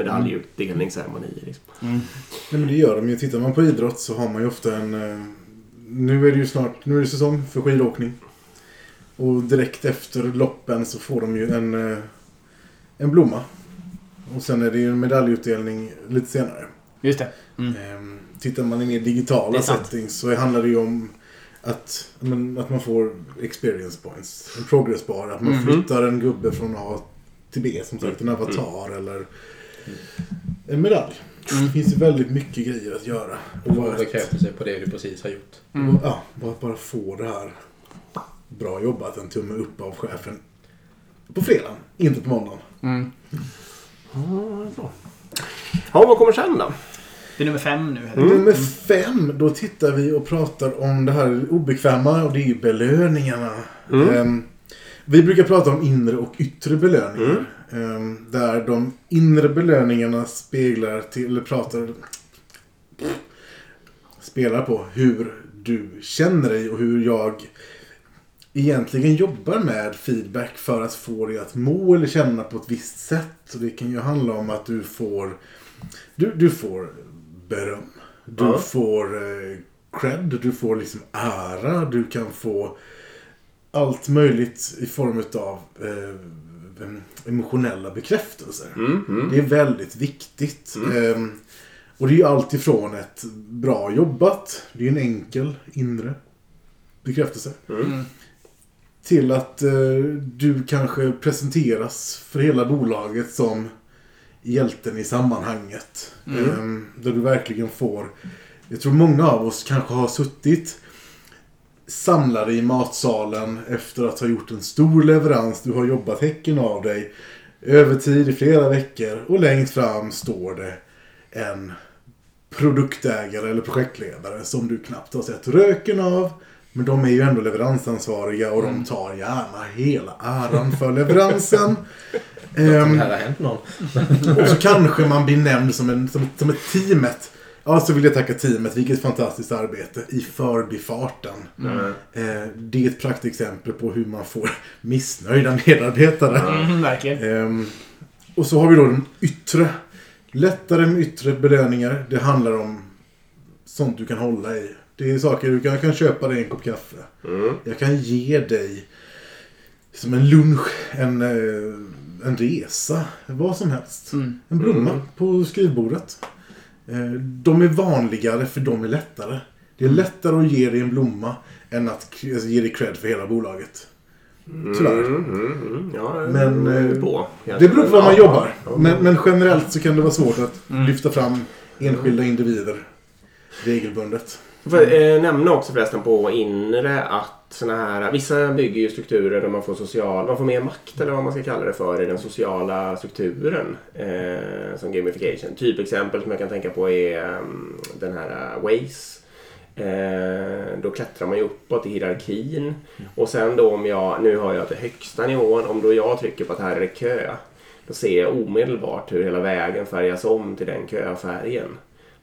medaljutdelningsceremoni. Liksom. Mm. Nej, men det gör de ju. Tittar man på idrott så har man ju ofta en... eh, Nu är det ju snart nu är det säsong för skidåkning. Och direkt efter loppen så får de ju en, eh, en blomma. Och sen är det ju en medaljutdelning lite senare. Just det. Mm. Eh, Tittar man i mer digitala settings så handlar det ju om att, men, att man får experience points. En progress bar. Att man Mhm. flyttar en gubbe från A till B. Som sagt en avatar eller en medalj. Det finns ju väldigt mycket grejer att göra. Och Och få bara, bekräftelse på det du precis har gjort. Mm. ja, bara, bara få det här. Bra jobbat, en tumme upp av chefen. På fredagen, inte på måndagen. Mm. Ja, vad kommer sen då? Det är nummer fem nu. Mm. Nummer fem, då tittar vi och pratar om det här obekväma och det är ju belöningarna. Mm. Ehm, vi brukar prata om inre och yttre belöningar. Ehm, där de inre belöningarna speglar till, eller pratar spelar på hur du känner dig och hur jag egentligen jobbar med feedback för att få dig att må eller känna på ett visst sätt. Så det kan ju handla om att du får du, du får beröm. Du Ja. får eh, cred, du får liksom ära, du kan få allt möjligt i form av eh, emotionella bekräftelser. Mm, mm. Det är väldigt viktigt. Ehm, och det är ju allt ifrån ett bra jobbat, det är en enkel inre bekräftelse. Mm. Till att eh, du kanske presenteras för hela bolaget som hjälten i sammanhanget. Mm. Där du verkligen får... Jag tror många av oss kanske har suttit samlade i matsalen efter att ha gjort en stor leverans. Du har jobbat häcken av dig. Övertid i flera veckor. Och längst fram står det en produktägare eller projektledare som du knappt har sett röken av. Men de är ju ändå leveransansvariga och de tar gärna hela äran för leveransen. Ehm, det här har hänt någon. och så kanske man blir nämnd som, en, som, som ett teamet. Ja, så vill jag tacka teamet. Vilket fantastiskt arbete i förbifarten. Mm. Eh, det är ett praktexempel på hur man får <laughs> missnöjda medarbetare. Mm. Ehm, och så har vi då den yttre. Lättare med yttre belöningar. Det handlar om sånt du kan hålla i. Det är saker du kan, jag kan köpa dig en kopp kaffe. Mm. Jag kan ge dig som en lunch, en, eh, en resa, vad som helst. Mm. En blomma Mm. på skrivbordet. Eh, De är vanligare för de är lättare. Det är lättare att ge dig en blomma än att alltså, ge dig cred för hela bolaget. Tyvärr. Mm, mm, mm. Ja, Men, det eh, på. Det beror på var man jobbar. Men, men generellt så kan det vara svårt att Mm. lyfta fram enskilda individer regelbundet. Får jag eh, nämna också förresten på inre att såna här, vissa bygger ju strukturer där man får social, man får mer makt eller vad man ska kalla det för i den sociala strukturen eh, som gamification. Typexempel som jag kan tänka på är mm, den här eh, Waze. Eh, då klättrar man ju uppåt i hierarkin. Och sen då om jag, nu har jag till högsta nivån, om då jag trycker på att här är det kö. Då ser jag omedelbart hur hela vägen färgas om till den köfärgen.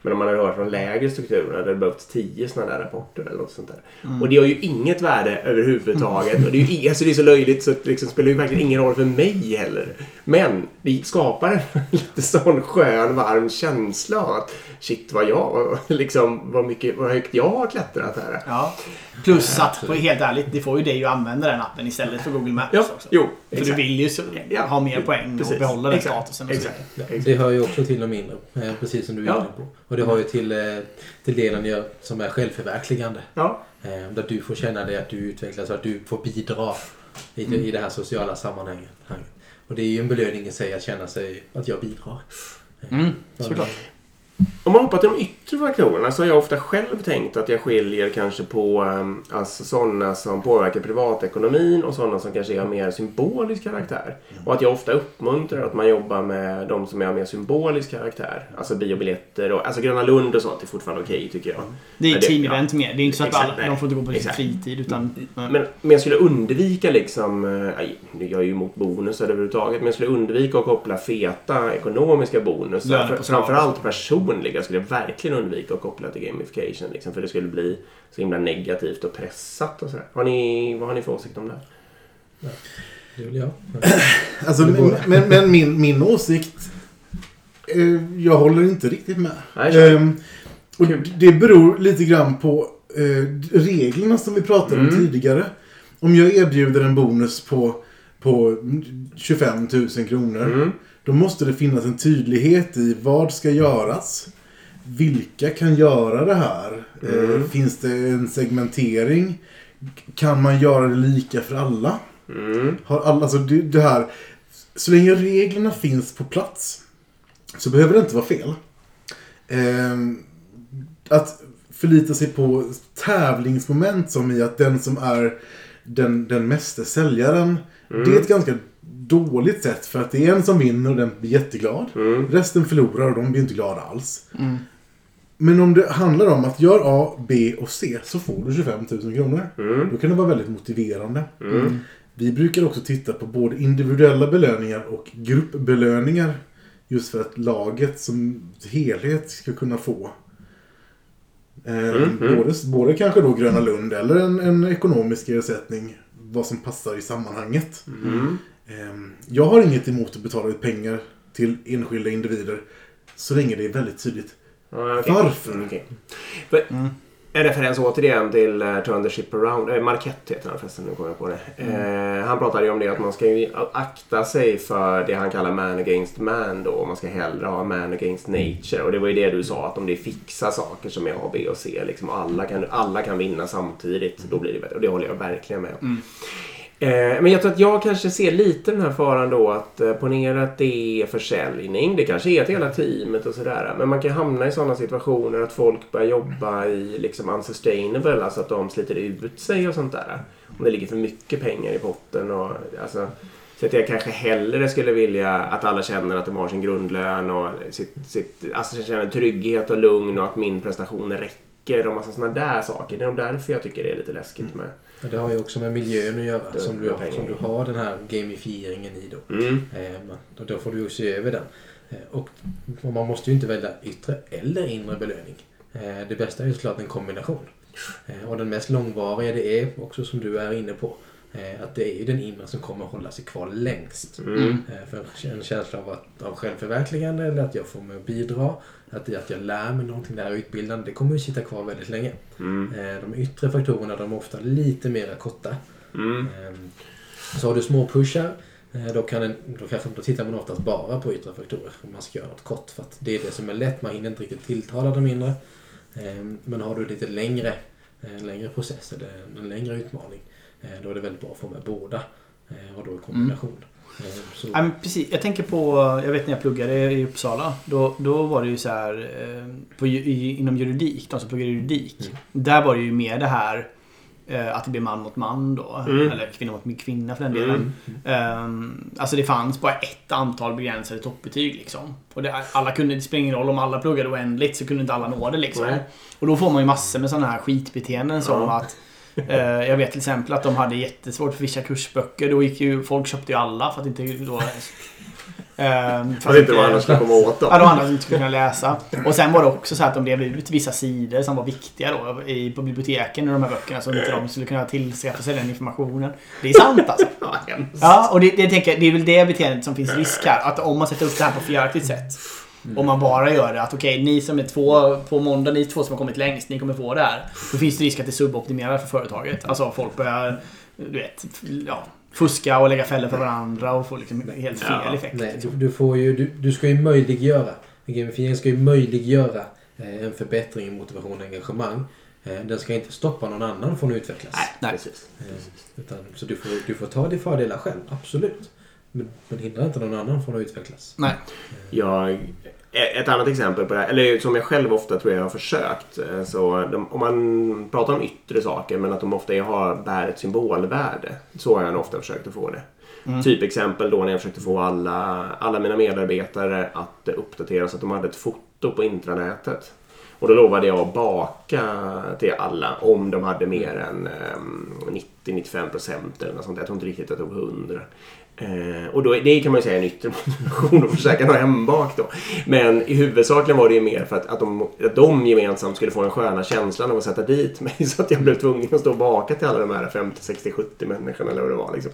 Men om man hade hört från lägre strukturer hade det behövts tio sådana där rapporter eller något sånt där. Och det har ju inget värde överhuvudtaget. Och det är ju alltså det är så löjligt så det liksom spelar ju verkligen ingen roll för mig heller. Men det skapar en <laughs> lite sån skön varm känsla att shit vad jag, <laughs> liksom vad mycket, vad högt jag har klättrat här. Ja. Plus att, på helt ärligt, det får ju dig att använda den appen istället för Google Maps Ja, också. jo, För du vill ju så, Ja, ha mer poäng precis. och behålla den Exakt, statusen. Och så Exakt. Det hör ju också till de mindre, eh, precis som du är Ja. inne på. Och det har ju till, eh, till delen som är självförverkligande. Ja. Eh, Där du får känna dig att du utvecklas och att du får bidra i det, i det här sociala sammanhanget. Och det är ju en belöning i sig att känna sig att jag bidrar. Mm, såklart. Om man hoppar till de yttre faktorerna så har jag ofta själv tänkt att jag skiljer kanske på um, alltså sådana som påverkar privatekonomin och sådana som kanske är av mer symbolisk karaktär. Och att jag ofta uppmuntrar att man jobbar med de som är av mer symbolisk karaktär. Alltså biobiljetter och alltså Gröna Lund och sånt är fortfarande okej tycker jag. Det är det- team-event mer. Det är inte så att Exakt, alla, de får inte gå på sin fritid. Utan, Men, men jag skulle undvika liksom, eh, nu är jag ju emot bonusar överhuvudtaget, men jag skulle undvika att koppla feta ekonomiska bonusar. För, Lönepåslag. Personliga skulle jag verkligen undvika att koppla till gamification. Liksom, för det skulle bli så himla negativt och pressat och sådär. Har ni, vad har ni för åsikt om det? Det vill jag. <clears throat> Alltså, går. men, men min, min åsikt... Eh, jag håller inte riktigt med. Nej. Ehm, och det beror lite grann på eh, reglerna som vi pratade om Mm. tidigare. Om jag erbjuder en bonus på, på 25 000 kronor. Mm. Då måste det finnas en tydlighet i vad ska göras. Vilka kan göra det här? Eh, Mm. finns det en segmentering? Kan man göra det lika för alla? Mm. Har alla, alltså det, det här, så länge reglerna finns på plats så behöver det inte vara fel. Ehm, att förlita sig på tävlingsmoment som i att den som är den, den meste säljaren. Det är ett ganska dåligt sätt för att det är en som vinner och den blir jätteglad. Resten förlorar och de blir inte glada alls. Men om det handlar om att gör A, B och C så får du 25 000 kronor. Då kan det vara väldigt motiverande. Vi brukar också titta på både individuella belöningar och gruppbelöningar. Just för att laget som helhet ska kunna få eh, Både, både kanske då Gröna Lund eller en, en ekonomisk ersättning. Vad som passar i sammanhanget. Eh, jag har inget emot att betala ut pengar till enskilda individer. Så länge det är väldigt tydligt. Okej. Varför? Mm, okej. För, En referens återigen till uh, Turn the Ship Around. Eh, Marquette heter han förresten, nu kommer jag på det. Eh, han pratade ju om det att man ska ju akta sig för det han kallar man against man då. Man ska hellre ha man against nature. Och det var ju det du sa, att om det är fixa saker som är A, B och C liksom, och alla kan, alla kan vinna samtidigt, då blir det bättre. Och det håller jag verkligen med om. Eh, men jag tror att jag kanske ser lite den här faran då att eh, ponera att det är försäljning. Det kanske är ett hela teamet och sådär. Men man kan hamna i sådana situationer att folk börjar jobba i liksom unsustainable. Alltså att de sliter ut sig och sånt där. Om det ligger för mycket pengar i potten. Och, alltså, så att jag kanske hellre skulle vilja att alla känner att de har sin grundlön och sitt, sitt, alltså känner trygghet och lugn och att min prestation räcker och massa sådana där saker. Det är nog därför jag tycker det är lite läskigt med Ja, Det har ju också med miljön att göra Det- som du, har, som du har den här gamifieringen i då. Mm. Eh, och då får du ju se över den. Eh, och, man måste ju inte välja yttre eller inre belöning. Eh, det bästa är ju såklart en kombination. Eh, och den mest långvariga det är också som du är inne på. Eh, att det är ju den inre som kommer hålla sig kvar längst. Mm. Eh, för en känsla av, att, av självförverkligande eller att jag får mig att bidra. Att, att jag lär mig någonting där utbildande. Det kommer ju sitta kvar väldigt länge. Mm. Eh, de yttre faktorerna de är ofta lite mer korta. Mm. Ehm, Så har du små pushar eh, då, kan en, då, kanske, då tittar man oftast bara på yttre faktorer om man ska göra något kort. För att det är det som är lätt, man hinner inte riktigt tilltala de mindre. Ehm, Men har du lite längre, en längre process eller en längre utmaning eh, då är det väldigt bra att få med båda. eh, Och då i kombination. Så, Ja, men precis. Jag tänker på, jag vet när jag pluggade i Uppsala. Då, då var det ju så här eh, på, i, inom juridik, de som pluggade juridik. Mm. Där var det ju mer det här eh, att det blir man mot man då. Mm. Eller kvinna mot kvinna för den delen. Ehm, alltså det fanns bara ett antal begränsade toppbetyg liksom. Och det, alla kunde, det spelar ingen roll om alla pluggade oändligt så kunde inte alla nå det liksom. Nej. Och då får man ju massor med sådana här skitbeteenden som att jag vet till exempel att de hade jättesvårt för vissa kursböcker. Då gick ju, folk köpte ju alla för att inte då... ehm, För att inte de andra skulle komma åt dem. Ja, de andra som inte skulle kunna läsa. Och sen var det också så att de delade ut vissa sidor som var viktiga då i, på biblioteken i de här böckerna så inte de skulle kunna tillskaffa sig den informationen. Det är sant alltså. <laughs> Ja, och det, det, tänker det är väl det beteendet som finns risk här. Att om man sätter upp det här på felaktigt sätt. Om man bara gör det att okej, ni som är två på måndag, ni två som har kommit längst, ni kommer få det här. Då finns det risk att det suboptimerar för företaget. Alltså folk börjar, du vet, ja, fuska och lägga fällor för varandra och få liksom helt fel Ja. effekt. nej, du, du, får ju, du, du ska ju möjliggöra. Gamifiering ska ju möjliggöra eh, en förbättring i motivation och engagemang. Eh, Den ska inte stoppa någon annan från att utvecklas. Nej, nej. Precis. Eh, Utan, så du får, du får ta de fördelar själv, absolut. Men, men hindra inte någon annan från att utvecklas. Nej. Jag, ett annat exempel på det här, eller som jag själv ofta tror jag har försökt. eh, Så de, om man pratar om yttre saker men att de ofta har, bär ett symbolvärde. Så har jag ofta försökt att få det. Typexempel då när jag försökte få alla, alla mina medarbetare att eh, uppdatera så att de hade ett foto på intranätet. Och då lovade jag att baka till alla om de hade mer än eh, 90-95 procent eller något sånt. Jag tror inte riktigt att det tog 100. Eh, och då, det kan man ju säga är en yttre motivation <laughs> att försöka nå hem bak då. Men i huvudsakligen var det ju mer för att, att, de, att de gemensamt skulle få den sköna känslan av att sätta dit mig. <laughs> Så att jag blev tvungen att stå och baka till alla de här 50, 60, 70 människorna eller vad det var. Liksom.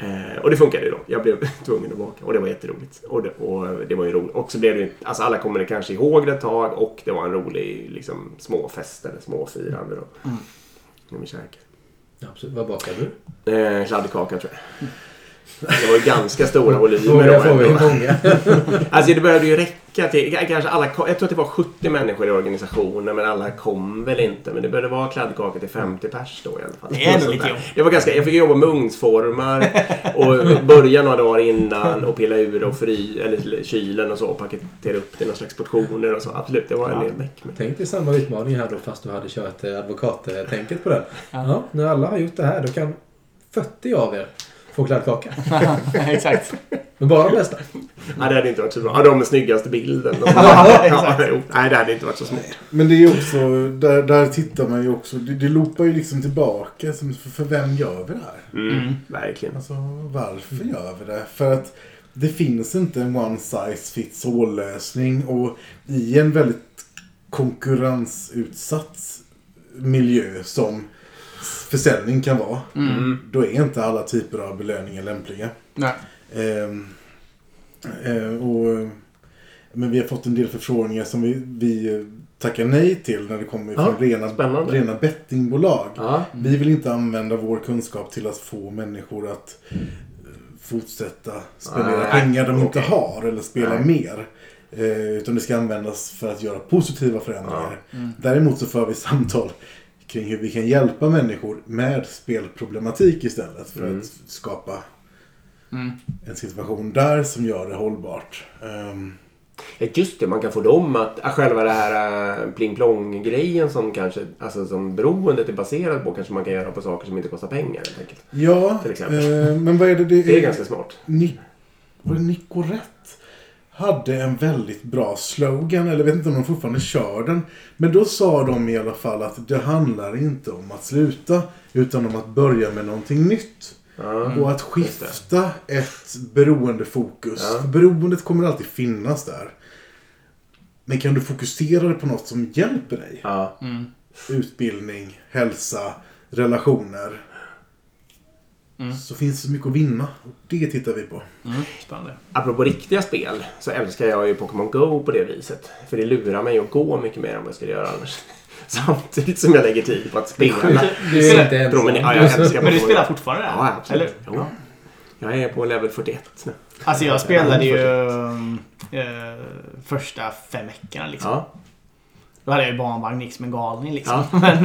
Eh, och det funkade ju då. Jag blev <laughs> tvungen att baka och det var jätteroligt. Och det, och det var ju roligt. Och så blev det ju, alltså alla kommer kanske ihåg det ett tag och det var en rolig liksom, små fester, små firande då. Mm. Med käk. Absolut. Vad bakar du? Eh, kladdkaka tror jag. Det var ju ganska stora volymer då får vi många. <laughs> Alltså det började ju räcka till, kanske alla, jag tror att det var 70 människor i organisationen men alla kom väl inte. Men det började vara kladdkaka till 50 pers då i alla fall. Det är ändå lite jobb. Det var ganska, jag fick jobba med ugnsformar och börja några dagar innan och pilla ur och fry, eller kylen och så och paketera upp det i någon slags portioner och så. Absolut, det var en del meck. Men... Tänk dig samma utmaning här då fast du hade kört eh, advokattänket på den. Ja, när alla har gjort det här då kan 40 av er få kladdkaka. <laughs> Exakt. Men bara de bästa. Nej, det hade inte varit så bra. Ja, de med snyggaste bilden. De... <laughs> Ja, <laughs> ja, exakt. jo. Nej, det hade inte varit så smart. Men det är ju också, där, där tittar man ju också, det, det loopar ju liksom tillbaka. Som, för, för vem gör vi det här? Mm, Mm. Verkligen. Alltså varför gör vi det? För att det finns inte en one size fits all lösning och i en väldigt konkurrensutsatt miljö som försäljning kan vara. Mm. Då är inte alla typer av belöningar lämpliga. Nej. Ehm, eh, och, men vi har fått en del förfrågningar som vi, vi tackar nej till när det kommer Ja, från rena, spännande. rena bettingbolag. Ja. Vi vill inte använda vår kunskap till att få människor att eh, fortsätta spendera Nej, pengar de inte okej. har eller spela Nej. mer. Eh, utan det ska användas för att göra positiva förändringar. Mm. Däremot så för vi samtal kring hur vi kan hjälpa människor med spelproblematik istället. För Mm. att skapa Mm. en situation där som gör det hållbart. Ja, just det, man kan få dem att, att själva det här äh, pling-plong-grejen som kanske, alltså som beroendet är baserat på kanske man kan göra på saker som inte kostar pengar helt enkelt. ja, Till exempel. eh, men vad är det? Det, Det är ganska smart. Ni, var det Nicorette hade en väldigt bra slogan, eller jag vet inte om de fortfarande kör den. Men då sa de i alla fall att det handlar inte om att sluta, utan om att börja med någonting nytt. Ja. Och att skifta ett beroendefokus. Ja. För beroendet kommer alltid finnas där. Men kan du fokusera på något som hjälper dig? Ja. Mm. Utbildning, hälsa, relationer. Mm. Så finns det mycket att vinna. Och det tittar vi på. Mm. Spännande. Apropå riktiga spel så älskar jag ju Pokémon Go på det viset. För det lurar mig att gå mycket mer än vad jag skulle göra annars. <laughs> Samtidigt som jag lägger tid på att spela. Du är inte ensam. Promenera. Ja, jag älskar Men du spelar fortfarande? Ja, absolut. Eller? Jo. Jag är på level 41 nu. Alltså jag spelade ju eh, första fem veckorna liksom. Ja. Då hade jag ju barnvagn gick som en galning liksom. Ja. <laughs> Men,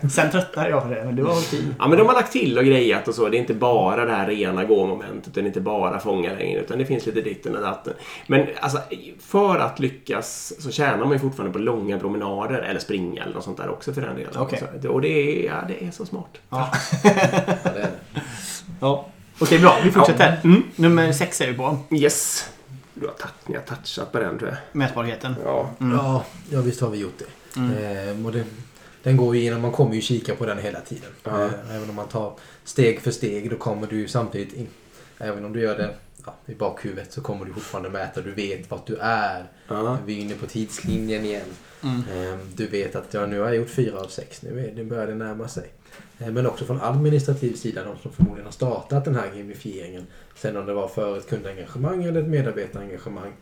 men sen tröttnade jag på det. Men det var okej. Ja, men de har lagt till och grejat och så. Det är inte bara det här rena gå-momentet. Det är inte bara fånga längre. Utan det finns lite ditten och datten. Men alltså, för att lyckas så tjänar man ju fortfarande på långa promenader. Eller springa eller något sånt där också för den delen. Så- Och det är, ja, det är så smart. Ja. <laughs> Ja, det är det. ja. Okej, bra. Vi fortsätter. Mm. Nummer sex är vi på. Yes. Du har, touch, ni har touchat på den tror jag. Mätbarheten. Ja. Mm. Ja, ja, visst har vi gjort det. Ehm, och det den går ju igenom, man kommer ju kika på den hela tiden. Ja. Ehm, även om man tar steg för steg, då kommer du ju samtidigt in. Även om du gör det ja, i bakhuvudet så kommer du fortfarande mäta. Du vet vart du är. Ja. Vi är inne på tidslinjen igen. Mm. Ehm, Du vet att ja, nu har jag gjort fyra av sex. Nu är det börjar det närma sig. Ehm, Men också från administrativ sida, de som förmodligen har startat den här gamifieringen. Sen om det var för ett kundengagemang eller ett medarbetarengagemang.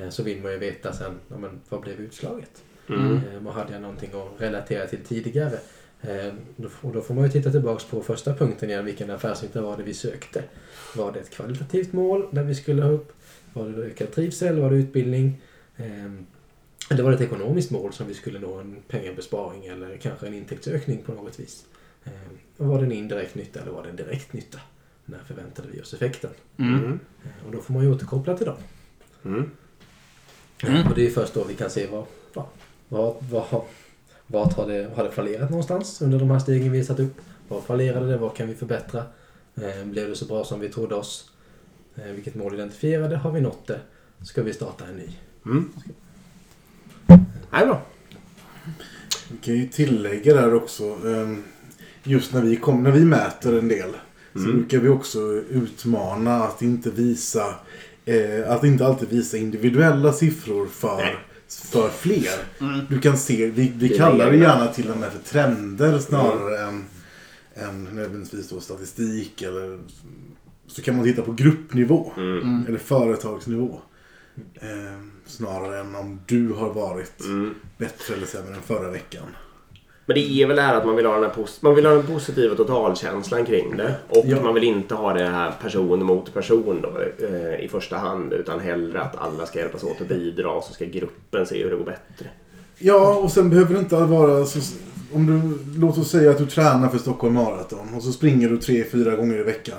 eh, Så vill man ju veta sen, ja, men, vad blev utslaget? Mm. Ehm, Och hade jag någonting att relatera till tidigare? Och då får man ju titta tillbaks på första punkten igen. Vilken affärsnytta var det vi sökte? Var det ett kvalitativt mål där vi skulle ha upp? Var det ökad trivsel? Var det utbildning? Ehm, Eller var det ett ekonomiskt mål som vi skulle nå en pengabesparing eller kanske en intäktsökning på något vis? Och var det en indirekt nytta eller var det en direkt nytta? När förväntade vi oss effekten? Mm. Mm. Ehm, Och då får man ju återkoppla till dem. Mm. Mm. Och det är först då vi kan se vad, vad, vad, vad, har- vad har, det, har det fallerat någonstans under de här stegen vi har satt upp? Vad fallerade det? Vad kan vi förbättra? Eh, blev det så bra som vi trodde oss? Eh, vilket mål identifierade? Har vi nått det? Ska vi starta en ny? Mm. Nej, bra. Vi kan ju tillägga där också. ehm, Just när vi, kom, när vi mäter en del. Så Mm. brukar vi också utmana att inte visa eh, att inte alltid visa individuella siffror för, Nej. för fler. Mm. Du kan se, vi, vi Det kallar det gärna till och med för trender snarare än, än nödvändigtvis då statistik eller så kan man titta på gruppnivå Mm. Mm. eller företagsnivå. Eh, snarare än om du har varit Mm. bättre eller sämre än förra veckan. Men det är väl det här att man vill ha den, här pos- man vill ha den positiva totalkänslan kring det. Och Ja. man vill inte ha det här person mot person då, eh, i första hand. Utan hellre att alla ska hjälpas åt att bidra så ska gruppen se hur det går bättre. Ja, och sen behöver det inte vara så... Om du, låt oss säga att du tränar för Stockholm Marathon och så springer du tre, fyra gånger i veckan.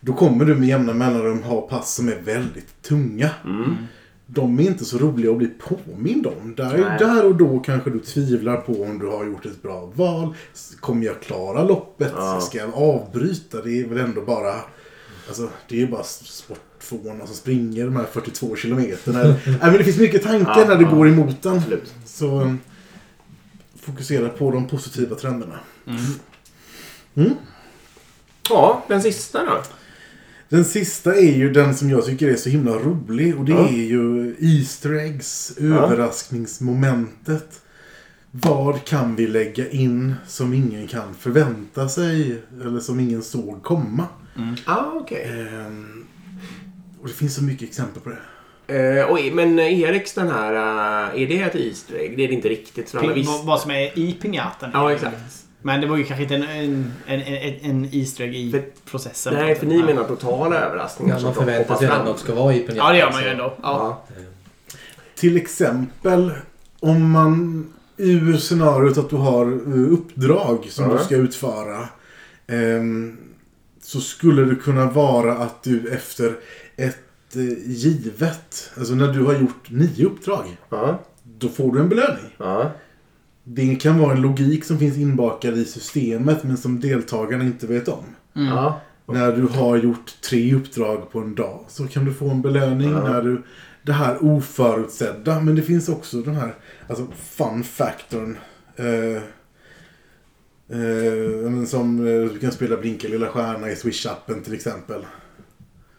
Då kommer du med jämna mellanrum ha pass som är väldigt tunga. De är inte så roliga att bli påmind om. Där, där och då kanske du tvivlar på om du har gjort ett bra val. Kommer jag klara loppet? Ja. Ska jag avbryta? Det är väl ändå bara... Alltså, det är ju bara sportfåna som springer de här 42 kilometerna. <laughs> Nej, men det finns mycket tankar Ja, när det ja. går emot den. Absolut. Så um, fokusera på de positiva trenderna. Ja, den sista då. Den sista är ju den som jag tycker är så himla rolig och det Ja. är ju Easter eggs, överraskningsmomentet. Vad kan vi lägga in som ingen kan förvänta sig eller som ingen såg komma? Ah, okej. Ehm, och det finns så mycket exempel på det. Eh, oj, men Eriks den här, eh, är det ett Easter egg? Det är det inte riktigt. För alla Pin- visst... vad- Vad som är i pinjaten. Ja, exakt. Men det var ju kanske inte en, en, en, en, en Easter egg i För- processen. Nej, för ni menar totala överraskningar man förväntar sig att något ska vara i pinjaten. Ja, det gör man ju ändå. Ja. Ja. Till exempel om man ur scenariot att du har uppdrag som Ja. du ska utföra. ehm, så skulle det kunna vara att du efter ett eh, givet, alltså när du har gjort nio uppdrag, Ja. då får du en belöning. Ja. Det kan vara en logik som finns inbakad i systemet men som deltagarna inte vet om. Ja. När du har gjort tre uppdrag på en dag så kan du få en belöning. Ja. När du, det här oförutsedda. Men det finns också den här alltså fun factorn. Eh, eh, som eh, du kan spela Blinka lilla stjärna i Swish-appen till exempel.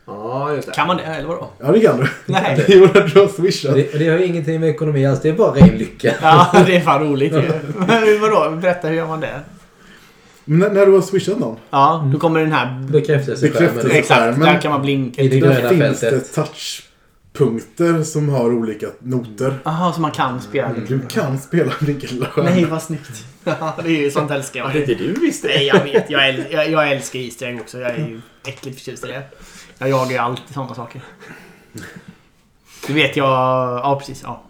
Ja, just det. Kan man det, eller vadå? Ja, det kan du. Nej. Jo, när du har swishat. Det, det har ju ingenting med ekonomi alls. Det är bara ren lycka. Ja, det är fan roligt ju. Men <laughs> vadå? Berätta, hur gör man det? Men när, när du har swishat någon. Ja, då kommer den här... Bekräftelse. Bekräftelse. Exakt, men- där kan man blinka. I det Där gröna finns fältet. det touchpunkter som har olika noter. Jaha, så man kan spela lite. Du kan spela Blinka lilla stjärna. Nej, vad snyggt. <laughs> Det är ju sånt älskar Ja, jag. det inte du visste. Nej, jag vet. Jag, äl jag, jag älskar Easter egg också. Jag är ju äckligt förtjust i det. Jag jagar ju alltid sådana saker. Du vet jag... Ja, precis. Ja.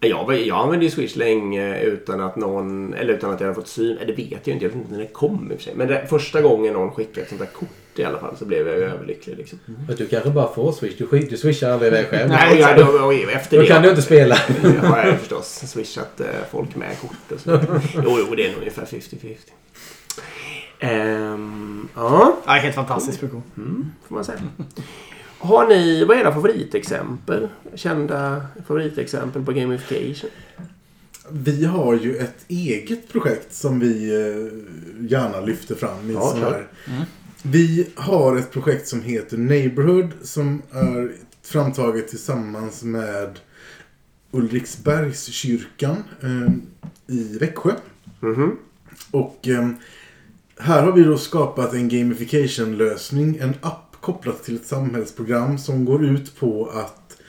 Jag, jag använde ju Swish länge utan att någon, eller utan att jag hade fått syn. eller Det vet jag inte, jag vet inte när det kom i och för sig. Men det, första gången någon skickade ett sånt där kort i alla fall så blev jag ju överlycklig. Liksom. Men du kanske bara får swish. Du, du swishar aldrig iväg själv. Nej, jag, och, och efter Då det kan du inte spela. har jag förstås swishat eh, folk med kort och så. Jo, jo, det är nog ungefär 50-50. Ehm, ja, ja, helt fantastiskt Puko. mm, får man säga. <laughs> Har ni, vad är era favoritexempel? Kända favoritexempel på gamification? Vi har ju ett eget projekt som vi eh, gärna lyfter fram i Ja, sån klart. här. Vi har ett projekt som heter Neighborhood som är framtaget tillsammans med Ulriksbergskyrkan eh, i Växjö. Mhm. Och eh, här har vi då skapat en gamification-lösning, en app kopplat till ett samhällsprogram som går ut på att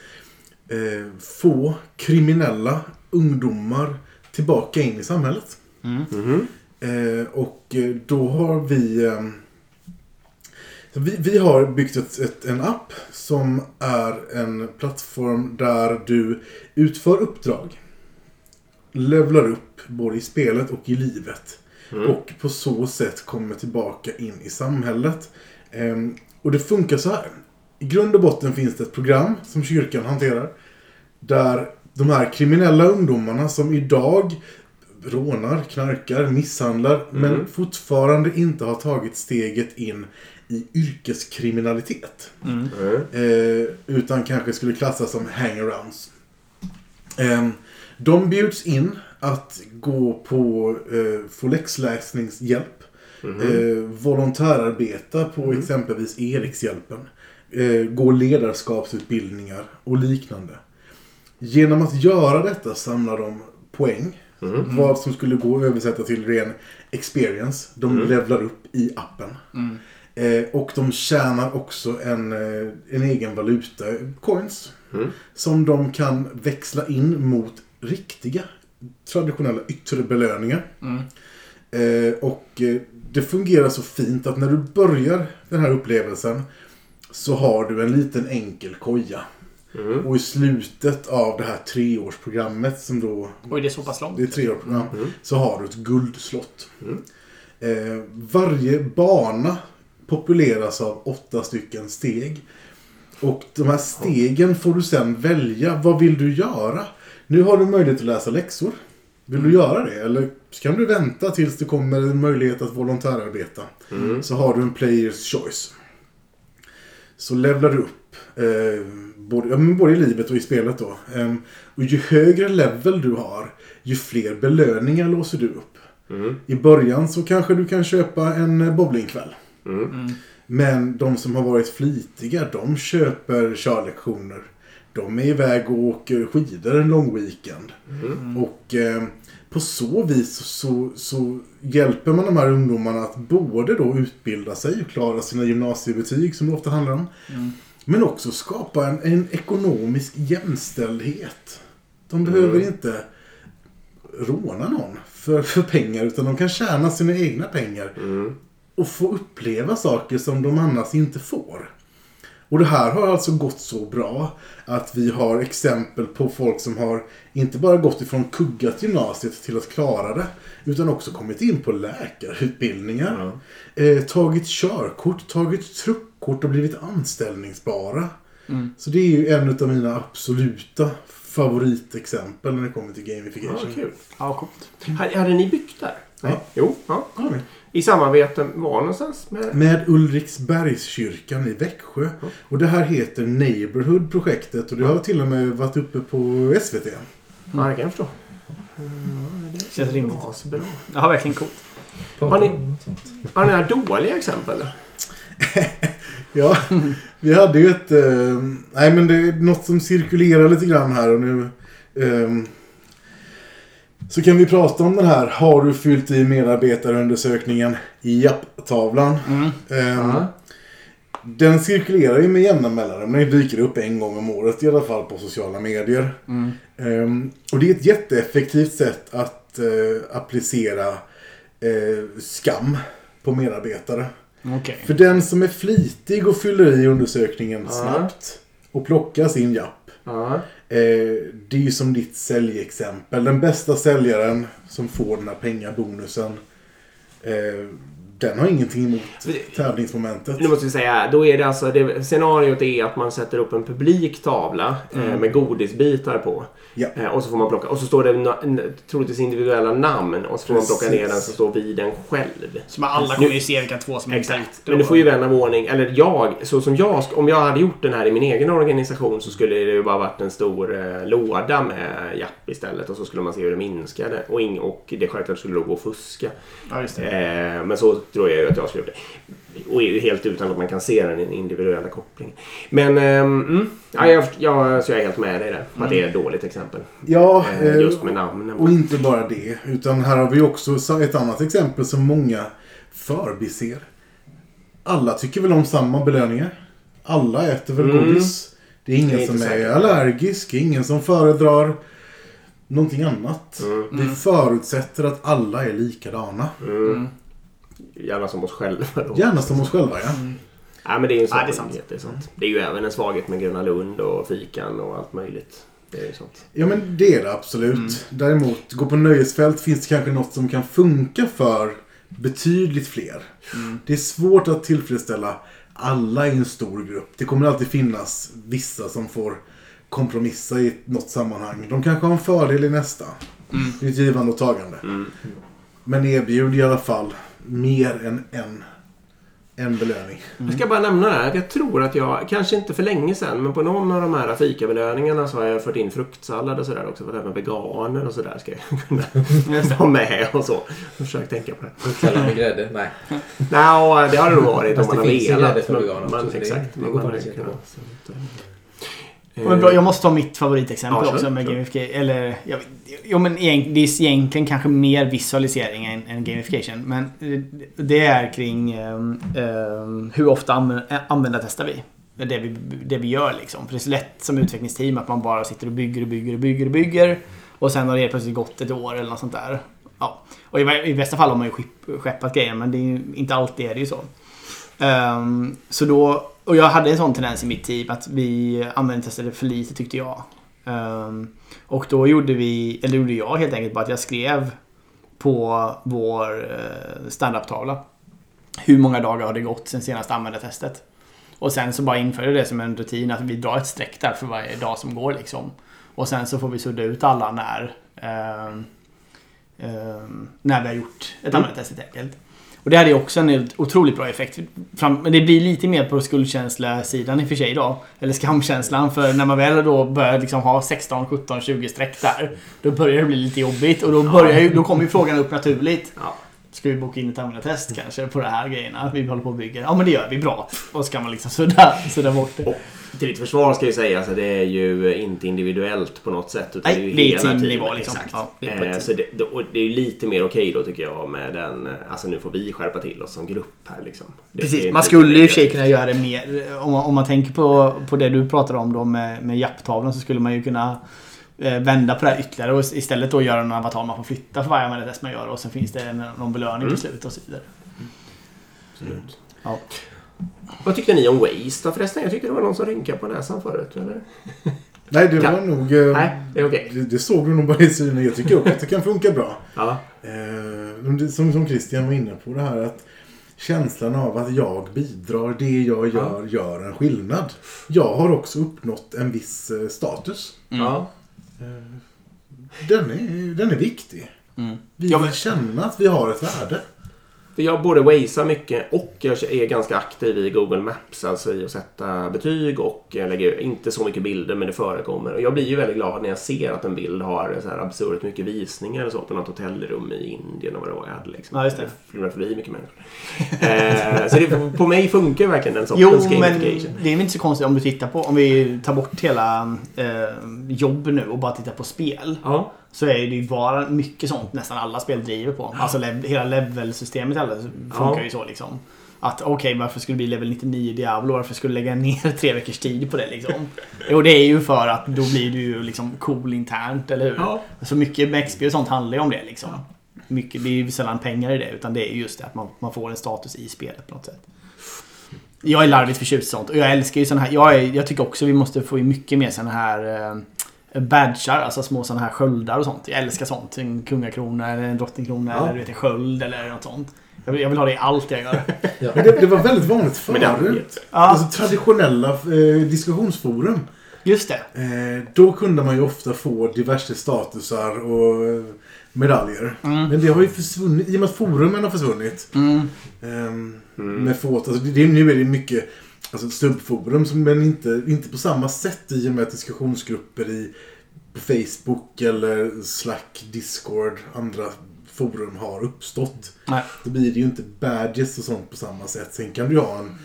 eh, få kriminella ungdomar tillbaka in i samhället. Mhm. Eh, och eh, då har vi... Eh, vi, vi har byggt ett, ett, en app som är en plattform där du utför uppdrag. Levlar upp både i spelet och i livet. Och på så sätt kommer tillbaka in i samhället. Ehm, och det funkar så här. I grund och botten finns det ett program som kyrkan hanterar. Där de här kriminella ungdomarna som idag rånar, knarkar, misshandlar men fortfarande inte har tagit steget in i yrkeskriminalitet. Mm. Eh, utan kanske skulle klassas som hangarounds. Eh, de bjuds in att gå på eh, få läxläsningshjälp. Eh, volontärarbeta på exempelvis Erikshjälpen. Eh, gå ledarskapsutbildningar och liknande. Genom att göra detta samlar de poäng. Vad som skulle gå att översätta till ren experience. De levlar upp i appen. Eh, och de tjänar också en, eh, en egen valuta, coins. Som de kan växla in mot riktiga traditionella yttre belöningar. Mm. Eh, och eh, det fungerar så fint att när du börjar den här upplevelsen så har du en liten enkel koja. Mm. Och i slutet av det här treårsprogrammet som då Oj, det är så pass långt. det är treårsprogram. Mm. Så har du ett guldslott. Mm. Eh, varje bana populeras av åtta stycken steg. Och de här stegen får du sen välja. Vad vill du göra? Nu har du möjlighet att läsa läxor. Vill du göra det? Eller kan du vänta tills det kommer en möjlighet att volontärarbeta? Mm. Så har du en players choice. Så levlar du upp. Eh, både, ja, men både i livet och i spelet då. Eh, och ju högre level du har, ju fler belöningar låser du upp. Mm. I början så kanske du kan köpa en eh, bowlingkväll. Mm. Mm. Men de som har varit flitiga, de köper körlektioner. De är iväg och åker skidor en lång weekend. Mm. Och eh, på så vis så, så hjälper man de här ungdomarna att både då utbilda sig och klara sina gymnasiebetyg som det ofta handlar om. Mm. Men också skapa en, en ekonomisk jämställdhet. De behöver Mm. inte råna någon för, för pengar utan de kan tjäna sina egna pengar Mm. och få uppleva saker som de annars inte får. Och det här har alltså gått så bra att vi har exempel på folk som har inte bara gått ifrån kuggat gymnasiet till att klara det utan också kommit in på läkarutbildningar. Eh, tagit körkort, tagit truckkort och blivit anställningsbara. Mm. Så det är ju en av mina absoluta favoritexempel när det kommer till Ja, gamification. kul. Ja, coolt. Hade, ni byggt där? Ja. Jo. Ja. Ja. I samarbete var någonstans med... Med Ulriksbergskyrkan i Växjö. Och det här heter Neighborhood-projektet och det har till och med varit uppe på SVT. Ja, det kan jag förstå. Känns rimligt. Ja, så bra. Ja, verkligen coolt. Har ni- Har ni några dåliga exempel? <laughs> Ja, vi hade ju ett... Eh, nej men det är något som cirkulerar lite grann här och nu... ehm, så kan vi prata om den här Har du fyllt i medarbetarundersökningen japp-tavlan. Mm. Ehm, Ja. Den cirkulerar ju med jämna mellanrum. Den dyker upp en gång om året i alla fall på sociala medier. Mm. Ehm, och det är ett jätteeffektivt sätt att eh, applicera eh, skam på medarbetare. Okej. För den som är flitig och fyller i undersökningen snabbt och plockar sin japp. Eh, det är ju som ditt säljexempel. Den bästa säljaren som får den här pengabonusen. Eh, den har ingenting emot tävlingsmomentet. Nu måste vi säga, då är det alltså, det, scenariot är att man sätter upp en publik tavla eh, med godisbitar på. Ja. Eh, och så får man plocka, och så står det na, troligtvis individuella namn och så får man plocka Precis. ner den som står vid den själv. Så man alla kommer ju se vilka två som är Exakt. Men nu får ju vän av ordning, eller jag, så som jag, om jag hade gjort den här i min egen organisation så skulle det ju bara varit en stor eh, låda med japp istället och så skulle man se hur det minskade. Och, ing, och det självklart skulle då gå att fuska. Ja, just det. Eh, men så tror jag ju att jag skulle gjort det. Och helt utan att man kan se den individuella kopplingen. Men ehm, mm, ja, jag, jag, så jag är helt med dig där. Att det är ett dåligt exempel. Ja, Eh, eh, just med namnen. och inte bara det. Utan här har vi också sa- ett annat exempel som många förbiser. Alla tycker väl om samma belöningar. Alla äter väl Mm. godis. Det är ingen Det är som är allergisk. Ingen som föredrar någonting annat. Mm. Vi förutsätter att alla är likadana. Mm. Mm. Gärna som oss själva då. Gärna som oss själva, ja. Ja, men det är ju en Ja, det är sant. det, är sant. det är ju även en svaghet med Gröna Lund och fikan och allt möjligt. Det är ju sånt. Ja, men det är det absolut. Mm. Däremot, gå på nöjesfält finns det kanske något som kan funka för betydligt fler. Mm. Det är svårt att tillfredsställa alla i en stor grupp. Det kommer alltid finnas vissa som får kompromissa i något sammanhang. De kanske har en fördel i nästa. Mm. Det är ett givande och tagande. Mm. Men erbjud i alla fall mer än en, en belöning. Jag ska bara nämna det här. att Jag tror att jag, kanske inte för länge sedan, men på någon av de här fikabelöningarna så har jag fört in fruktsallad och sådär också. För att även veganer och sådär ska jag <laughs> kunna vara med och så. Försök tänka på det. Fruktsallad med grädde? Nej. Nå, det har det nog varit om Fast man det har finns ju velat. grädde för veganer också, men så det- Exakt. det går man hade jättebra. kunnat- så att, eh, Men bra, jag måste ta mitt favoritexempel Ja, också med gamification. Eller, jag, jo, men det är egentligen kanske mer visualisering än, än gamification. Men eh, det är kring ehm, hur ofta anv- eh, användartestar vi. Det vi, det vi gör liksom. För det är så lätt som utvecklingsteam att man bara sitter och bygger och bygger och bygger och bygger. Och sen har det helt plötsligt gått ett år eller något sånt där. Ja. Och i, i bästa fall har man ju skepp- skeppat grejer men det är inte alltid är det ju så. Ehm, så då, och jag hade en sån tendens i mitt team att vi användningstestade för lite tyckte jag. Ehm, och då gjorde vi, eller gjorde jag helt enkelt bara att jag skrev på vår eh, standup-tavla. Hur många dagar har det gått sen senaste användartestet? Och sen så bara införde det som en rutin att vi drar ett streck där för varje dag som går liksom. Och sen så får vi sudda ut alla när ehm, ehm, när vi har gjort ett användartest helt enkelt. Och det hade ju också en otroligt bra effekt. Men det blir lite mer på skuldkänsla-sidan i och för sig då. Eller skamkänslan. För när man väl då börjar liksom ha 16, 17, 20 streck där. Då börjar det bli lite jobbigt. Och då, börjar ju, då kommer ju frågan upp naturligt. Ja. Ska vi boka in ett användartest kanske på det här grejerna? Vi håller på och bygger. Ja men det gör vi bra. Och så kan man liksom sudda, sudda bort det. Till ditt försvar ska jag säga att det är ju inte individuellt på något sätt. Utan Nej, det är ju det hela teamnivå liksom. Exakt. Ja, det är eh, så det, det är ju lite mer okej då tycker jag med den... Alltså nu får vi skärpa till oss som grupp här liksom. Det- Precis, man skulle ju i kunna göra det mer. Om man, om man tänker på, på det du pratade om då med, med japptavlan så skulle man ju kunna eh, vända på det här ytterligare och istället då göra en avatar man får flytta för varje användartest man gör och sen finns det någon belöning Mm. på slutet och så vidare. Absolut. Ja. Vad tyckte ni om Waste då förresten? Jag tyckte det var någon som rynkade på näsan förut. Eller? <laughs> Nej, det Kan- var nog... eh, Nej, det är okej. Det, det såg du nog bara i synen. Jag tycker också att det kan funka bra. Ja. Eh, det- som, som Christian var inne på det här att känslan av att jag bidrar, det jag gör, gör en skillnad. Jag har också uppnått en viss eh, status. ja. Eh, den, är, den är viktig. Mm. Vi Ja, vill men- känna att vi har ett värde. För jag både waysar mycket och jag är ganska aktiv i Google Maps. Alltså i att sätta betyg och jag lägger inte så mycket bilder men det förekommer. Och jag blir ju väldigt glad när jag ser att en bild har så här absurt mycket visningar och så på något hotellrum i Indien och vad det var jag hade. Liksom. Ja, just det. flummar förbi mycket människor. eh, så det, på mig funkar verkligen den Jo, sortens men gamification. det är väl inte så konstigt om du tittar på, om vi tar bort hela eh, jobb nu och bara tittar på spel. Ja, Så är det ju bara mycket sånt nästan alla spel driver på. Alltså lev, hela levelsystemet funkar Ja. ju så liksom. Att okej, varför skulle det bli level 99 i Diablo? Varför skulle du lägga ner <laughs> tre veckors tid på det liksom? Jo, det är ju för att då blir du ju liksom cool internt, eller hur? Ja. Så mycket med XP och sånt handlar ju om det liksom. Mycket, det är ju sällan pengar i det, utan det är ju just det att man, man får en status i spelet på något sätt. Jag är larvigt förtjust i sånt och jag älskar ju sån här. Jag, är, jag tycker också vi måste få in mycket mer såna här eh, badgar, alltså små såna här sköldar och sånt. Jag älskar sånt. En kungakrona eller en drottningkrona Ja. eller du vet, en sköld eller något sånt. Jag vill, jag vill ha det i allt jag gör. <laughs> Ja. Men det, det var väldigt vanligt förut. Ja. Alltså traditionella eh, diskussionsforum. Just det. Eh, då kunde man ju ofta få diverse statusar och eh, medaljer. Mm. Men det har ju försvunnit, i och med att forumen har försvunnit. Mm. ehm, Mm. Med fåt, alltså det, det, nu är det mycket alltså som- men inte, inte på samma sätt i och med diskussionsgrupper i på Facebook eller Slack, Discord, andra forum har uppstått. Nej. Då blir det ju inte badges och sånt på samma sätt. Sen kan du ju ha en,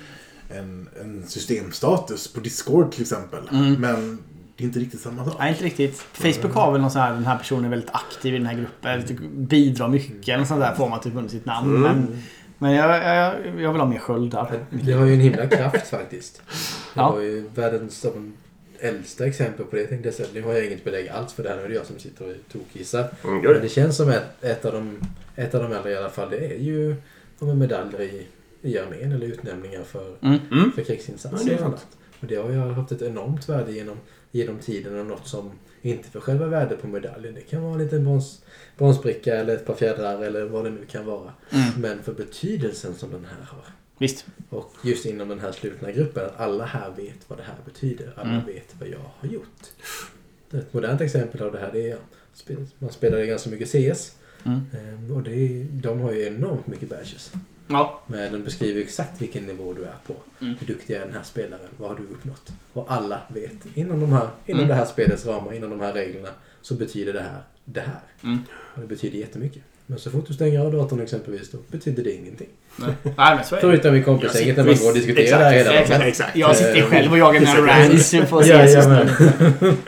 en, en systemstatus på Discord till exempel. Mm. Men det är inte riktigt samma sak. Nej, inte riktigt. Facebook har väl någon sån här, den här personen är väldigt aktiv i den här gruppen. typ Bidrar mycket eller sånt där får man typ under sitt namn. Mm. Men, men jag, jag, jag vill ha mer sköldar. Det har ju en himla kraft faktiskt. Det Ja. var ju världens som äldsta exempel på det tänkte jag. Nu har jag inget belägg alls för det här. Nu är det jag som sitter och tokgissar. Mm, Men det. det känns som ett, ett, av de, ett av de äldre i alla fall. Det är ju ja, men medaljer i, i armén eller utnämningar för, Mm. Mm. för Ja, krigsinsatser det är och annat. Och det har ju haft ett enormt värde genom, genom tiden och något som inte för själva värdet på medaljen. Det kan vara en liten brons, bronsbricka eller ett par fjädrar eller vad det nu kan vara. Mm. Men för betydelsen som den här har. Visst. Och just inom den här slutna gruppen, att alla här vet vad det här betyder. Alla Mm. vet vad jag har gjort. Ett modernt exempel av det här det är man spelar ju ganska mycket CS. Mm. Ehm, Och det de har ju enormt mycket badges. Ja. Men de beskriver exakt vilken nivå du är på. Mm. Hur duktig är den här spelaren? Vad har du uppnått? Och alla vet inom, de här, inom Mm. det här spelets ramar, inom de här reglerna, så betyder det här det här. Mm. Och det betyder jättemycket. Men så fort du stänger av datorn exempelvis, då betyder det ingenting. Förutom i kompisgänget när man går och diskuterar det här hela dagen. exakt. Jag sitter ju själv och jagar mina rants på nu. <laughs>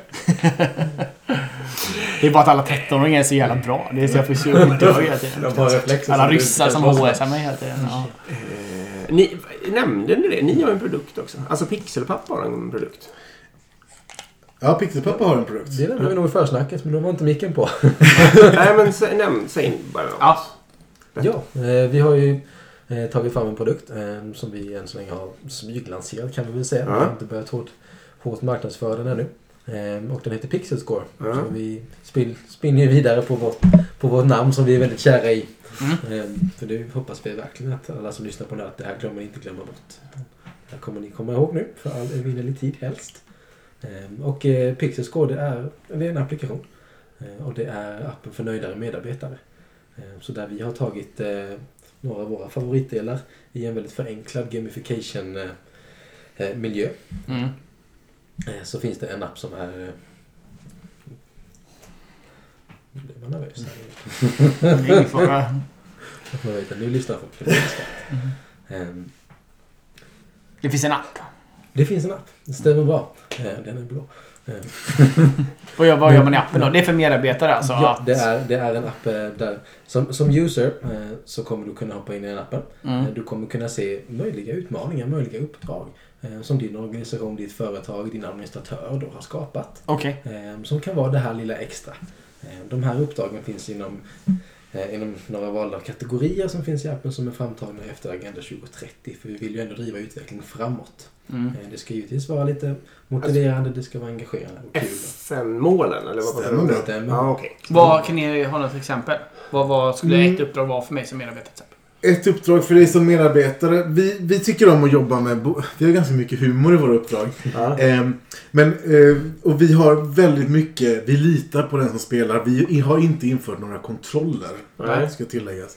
Det är bara att alla 13-åringar är så jävla bra. Det är så <laughs> jag får se jag dör hela tiden. Alla ryssar som. HSar mig hela tiden. Ja. Eh, ni, nämnde ni det? Ni har en produkt också. Alltså Pixelpappa har en produkt. Ja, Pixelpappa har en produkt. Det nämnde vi nog i försnacket, men då var inte micken på. <laughs> Nej, men sä- nämn, säg bara något. Ja. Ja, eh, vi har ju eh, tagit fram en produkt som vi än så länge har smyglanserat kan vi väl säga. Vi Ja. har inte börjat hårt, hårt marknadsföra den ännu. Eh, och den heter Pixel Score. Ja. Så vi spill, spinner vidare på vårt, på vårt namn som vi är väldigt kära i. Mm. Eh, för det hoppas vi verkligen att alla som lyssnar på det här, att det här ni inte glömma bort. Det här kommer ni komma ihåg nu för all evinnerlig tid helst. Eh, och eh, Pixel Score det är, det är en applikation. Eh, och det är appen för nöjdare medarbetare. Eh, Så där vi har tagit eh, några av våra favoritdelar i en väldigt förenklad gamification eh, miljö. Mm. Eh, Så finns det en app som är... eh, Nu blir man nervös. här. Ingen fara. Jag vet att nu lyssnar folk. Ehm, Det finns en app. Det finns en app. Det stämmer bra. Eh, Den är blå. Eh, Vad gör, man i appen då? Det är för medarbetare alltså? Ja, att- det är, det är en app eh, där som, som user eh, så kommer du kunna hoppa in i den appen. Mm. Du kommer kunna se möjliga utmaningar, möjliga uppdrag som din organisation, ditt företag, din administratör då har skapat. Eh, Som kan vara det här lilla extra. De här uppdragen finns inom, inom några valda kategorier som finns i appen som är framtagna efter Agenda 2030. För vi vill ju ändå driva utvecklingen framåt. Mm. Eh, Det ska givetvis vara lite motiverande, det ska vara engagerande och kul. FN-målen, eller vad du om? Stämmer. Ja, okej. Vad, kan ni ha något exempel? Vad, vad skulle Mm. ett uppdrag vara för mig som medarbetare? till exempel? Ett uppdrag för dig som medarbetare. Vi, vi tycker om att jobba med... Vi har ganska mycket humor i våra uppdrag. Ja. Ehm, men, eh, och vi har väldigt mycket... Vi litar på den som spelar. Vi har inte infört några kontroller. Nej. Ska tilläggas.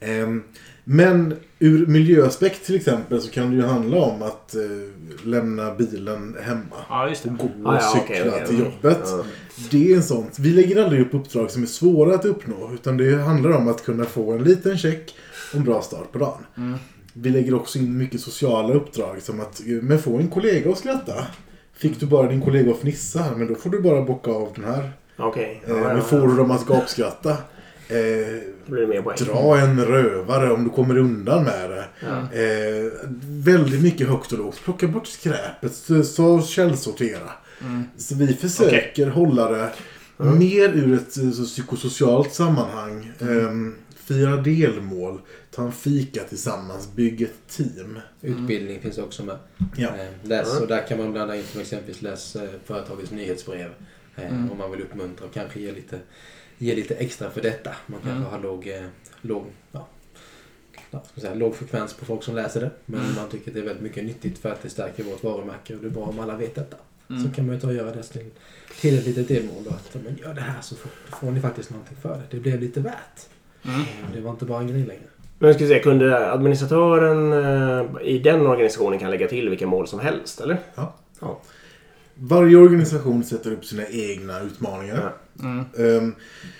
Ehm, men ur miljöaspekt till exempel så kan det ju handla om att eh, lämna bilen hemma. Ja, just det. Gå och Ah, ja, cykla okej, okej. till jobbet. Ja. Det är en sån. Vi lägger aldrig upp uppdrag som är svåra att uppnå. Utan det handlar om att kunna få en liten check och en bra start på dagen. Mm. Vi lägger också in mycket sociala uppdrag som att men få en kollega att skratta. Fick du bara din kollega att fnissa, men då får du bara bocka av den här. Okej. Eh, Ja, ja, men får du dem att gapskratta, eh, dra en rövare om du kommer undan med det. Ja. Eh, väldigt mycket högt och lågt. Plocka bort skräpet, så- källsortera. Mm. Så vi försöker hålla det mer ur ett eh, så psykosocialt sammanhang. Eh, fira delmål, ta en fika tillsammans, bygga ett team. Utbildning finns också med. Ja. Eh, Läs, och där kan man blanda in som exempelvis läs eh, företagets nyhetsbrev. Eh, Mm. Om man vill uppmuntra och kanske ge lite, ge lite extra för detta. Man kanske Mm. har låg, eh, låg, ja, ja, ska man säga, låg frekvens på folk som läser det. Men Mm. man tycker att det är väldigt mycket nyttigt för att det stärker vårt varumärke och det är bra om alla vet detta. Mm. Så kan man ju ta och göra det till, till ett litet delmål. Då, att men gör det här så får, får ni faktiskt någonting för det. Det blev lite värt. Mm. Eh, Det var inte bara en grej längre. Men jag skulle säga, kunde administratören eh, i den organisationen kan lägga till vilka mål som helst, eller? Varje organisation sätter upp sina egna utmaningar. Mm. Ehm,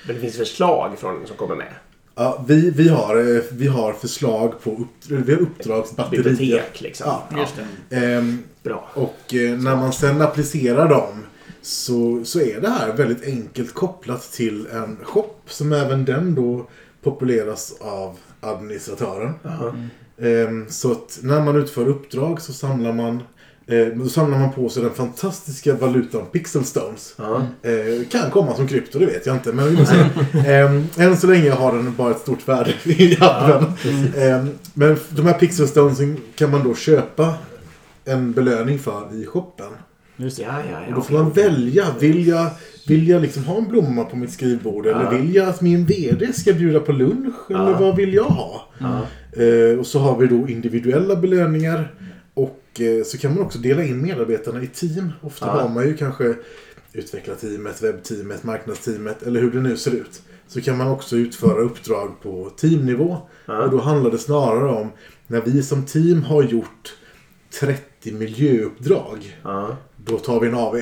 Men det finns förslag från som kommer med. ja, vi, vi, har, eh, vi har förslag på upp, vi har uppdragsbatterier. Bibliotek, liksom. Ja. Just det. Ehm, Bra. och eh, när man sen applicerar dem så, så är det här väldigt enkelt kopplat till en shop som även den då populeras av administratören. Ja. Ehm, Så att när man utför uppdrag så samlar man eh, då samlar man på sig den fantastiska valutan Pixel Stones. Ja. Eh, kan komma som krypto, det vet jag inte. Men vi. <laughs> Ehm, än så länge har den bara ett stort värde <laughs> i appen. Ehm, men de här Pixel Stonesen kan man då köpa en belöning för i shoppen. Just det. Ja, ja, ja. Och då får man välja. Vill jag, vill jag liksom ha en blomma på mitt skrivbord? Eller Ja. vill jag att min VD ska bjuda på lunch? Eller vad vill jag ha? Ja. Eh, och så har vi då individuella belöningar. Och eh, så kan man också dela in medarbetarna i team. Ofta Ja. har man ju kanske utvecklarteamet, webbteamet, marknadsteamet eller hur det nu ser ut. Så kan man också utföra uppdrag på teamnivå. Ja. Och då handlar det snarare om när vi som team har gjort 30 miljöuppdrag. Ja. Då tar vi en AV.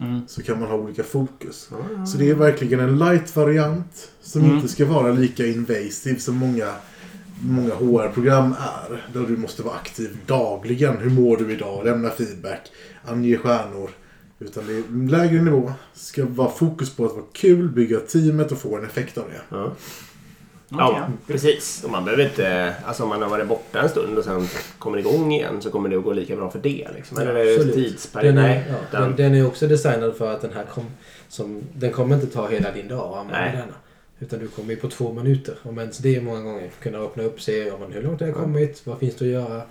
Mm. Så kan man ha olika fokus. Så det är verkligen en light-variant som Mm. inte ska vara lika invasive som många, många HR-program är. Där du måste vara aktiv dagligen. Hur mår du idag? Lämna feedback. Ange stjärnor. Utan det är en lägre nivå. ska vara fokus på att vara kul, bygga teamet och få en effekt av det. Ja. Ja, precis. Och man behöver inte... Alltså om man har varit borta en stund och sen kommer igång igen så kommer det att gå lika bra för det. Liksom. Eller är det Absolut. tidsperiod? Den är, Nej. ja, den, den är också designad för att den här kom, som, den kommer inte ta hela din dag att använda Nej. Utan du kommer ju på två minuter. Om ens det är många gånger. Kunna öppna upp, se ja, men hur långt har jag kommit, vad finns det att göra,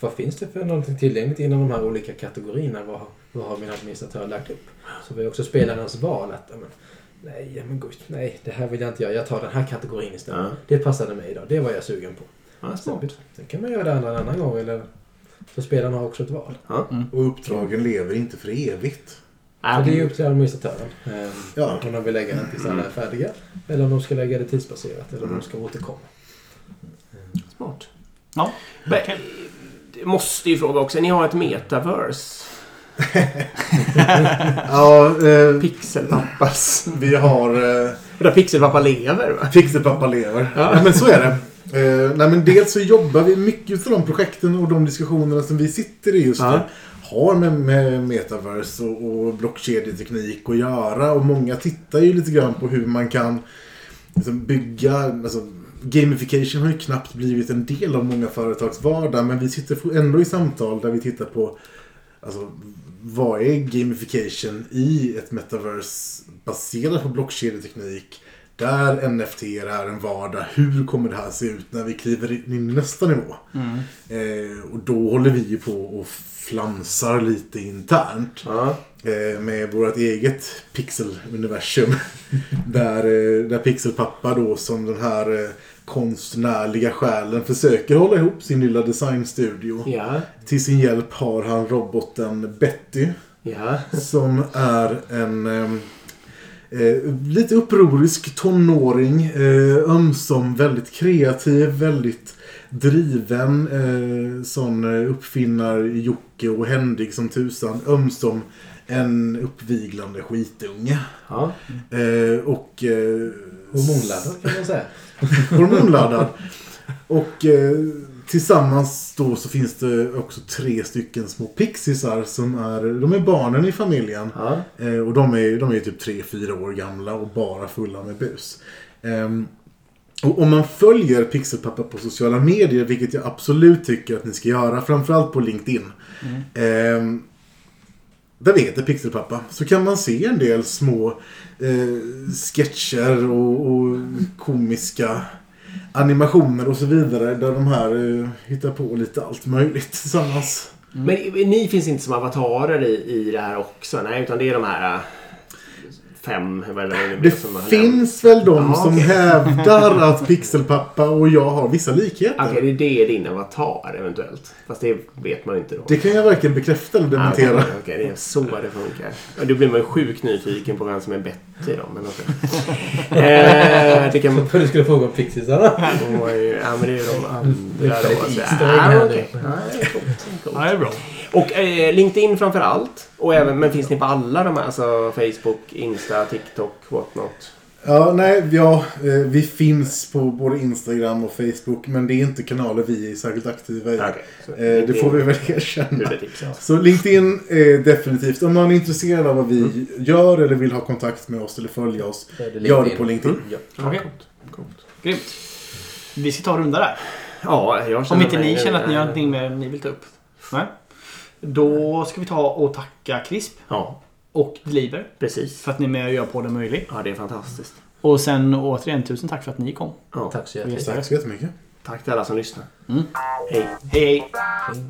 vad finns det för någonting tillgängligt inom de här olika kategorierna, vad, har- vad har min administratör lagt upp? Så vi också spelarens val att ja, men, nej, ja, men gud, nej, det här vill jag inte göra, jag tar den här kategorin istället. Ja. Det passade mig idag, det var jag sugen på. Ja. Sen, sen kan man göra det andra en annan gång, eller så spelarna har också ett val. Och uppdragen lever inte för evigt. Så det är upp till administratören. Eh, Ja. Om de vill lägga den tills alla är färdiga. Eller om de ska lägga det tidsbaserat. Eller om de ska återkomma. Smart. Ja, Men, det måste ju fråga också. Ni har ett metaverse. <laughs> Ja, eh, Pixelpappas. vi har... Eh, Där Pixelpappa lever va? Pixelpappa lever. Ja. men så är det. Eh, nej, men dels så jobbar vi mycket av de projekten och de diskussionerna som vi sitter i just Ja. nu har med, med metaverse och, och blockkedjeteknik att göra. Och många tittar ju lite grann på hur man kan liksom, bygga... Alltså, gamification har ju knappt blivit en del av många företags vardag. Men vi sitter ändå i samtal där vi tittar på Alltså, vad är gamification i ett metaverse baserat på blockkedjeteknik? Där NFT är en vardag. Hur kommer det här se ut när vi kliver in i nästa nivå? Mm. Eh, och då håller vi ju på och flamsar lite internt. Ja. Eh, med vårt eget pixeluniversum. <laughs> där, eh, där Pixelpappa då som den här eh, konstnärliga själen försöker hålla ihop sin lilla designstudio. Ja. Till sin hjälp har han roboten Betty. Ja. Som är en lite upprorisk tonåring. Ömsom väldigt kreativ, väldigt driven. Eh, sån eh, uppfinnar Jocke och händig som tusan. Ömsom en uppviglande skitunge. Ja. Eh, och... Eh, Hormonladdad kan man säga. <laughs> hormonladdad. Och eh, tillsammans då så finns det också tre stycken små pixisar som är, de är barnen i familjen. Ja. Eh, och de är, de är typ 3-4 år gamla och bara fulla med bus. Och om man följer Pixelpappa på sociala medier, vilket jag absolut tycker att ni ska göra, framförallt på LinkedIn. Ehm, där vi heter Pixelpappa, så kan man se en del små eh, sketcher och, och komiska animationer och så vidare. Där de här eh, hittar på lite allt möjligt tillsammans. Men ni finns inte som avatarer i, i det här också? Nej, utan det är de här fem vad det blir Det som har finns väl de Jaha, som okej. hävdar att Pixelpappa och jag har vissa likheter. Okej, det är din avatar eventuellt. Fast det vet man ju inte då. Det kan jag varken bekräfta eller Ah, Okej, dementera. okej, det är så det funkar. Ja, då blir man ju sjukt nyfiken på vem som är Betty då. Men okej. <laughs> eh, det kan. För du skulle fråga om pixisarna. Ja, men det är ju de andra Det är då. så- Ah. Ja, det är det är det är bra. Och eh, LinkedIn framför allt. Och även, men finns ni på alla de här? Alltså Facebook, Insta, TikTok, whatnot? Ja, nej, ja, eh, vi finns på både Instagram och Facebook. Men det är inte kanaler vi är särskilt aktiva i. Okej, så Eh, det får vi väl erkänna. det. Så LinkedIn är definitivt, om man är intresserad av vad vi gör eller vill ha kontakt med oss eller följa oss, gör det på LinkedIn. Ja. Okej. Coolt. Grymt. Vi ska ta en runda där. Ja, jag Om inte ni känner att ni har någonting mer ni vill ta upp. Nej. Då ska vi ta och tacka CRISP. Ja. Och Deliver. Precis. För att ni är med och gör podden möjlig. Ja, det är fantastiskt. Och sen återigen, tusen tack för att ni kom. Ja. Tack så jättemycket. Tack så jättemycket. Tack till alla som lyssnar. Mm. Hej. Hej, hej. hej.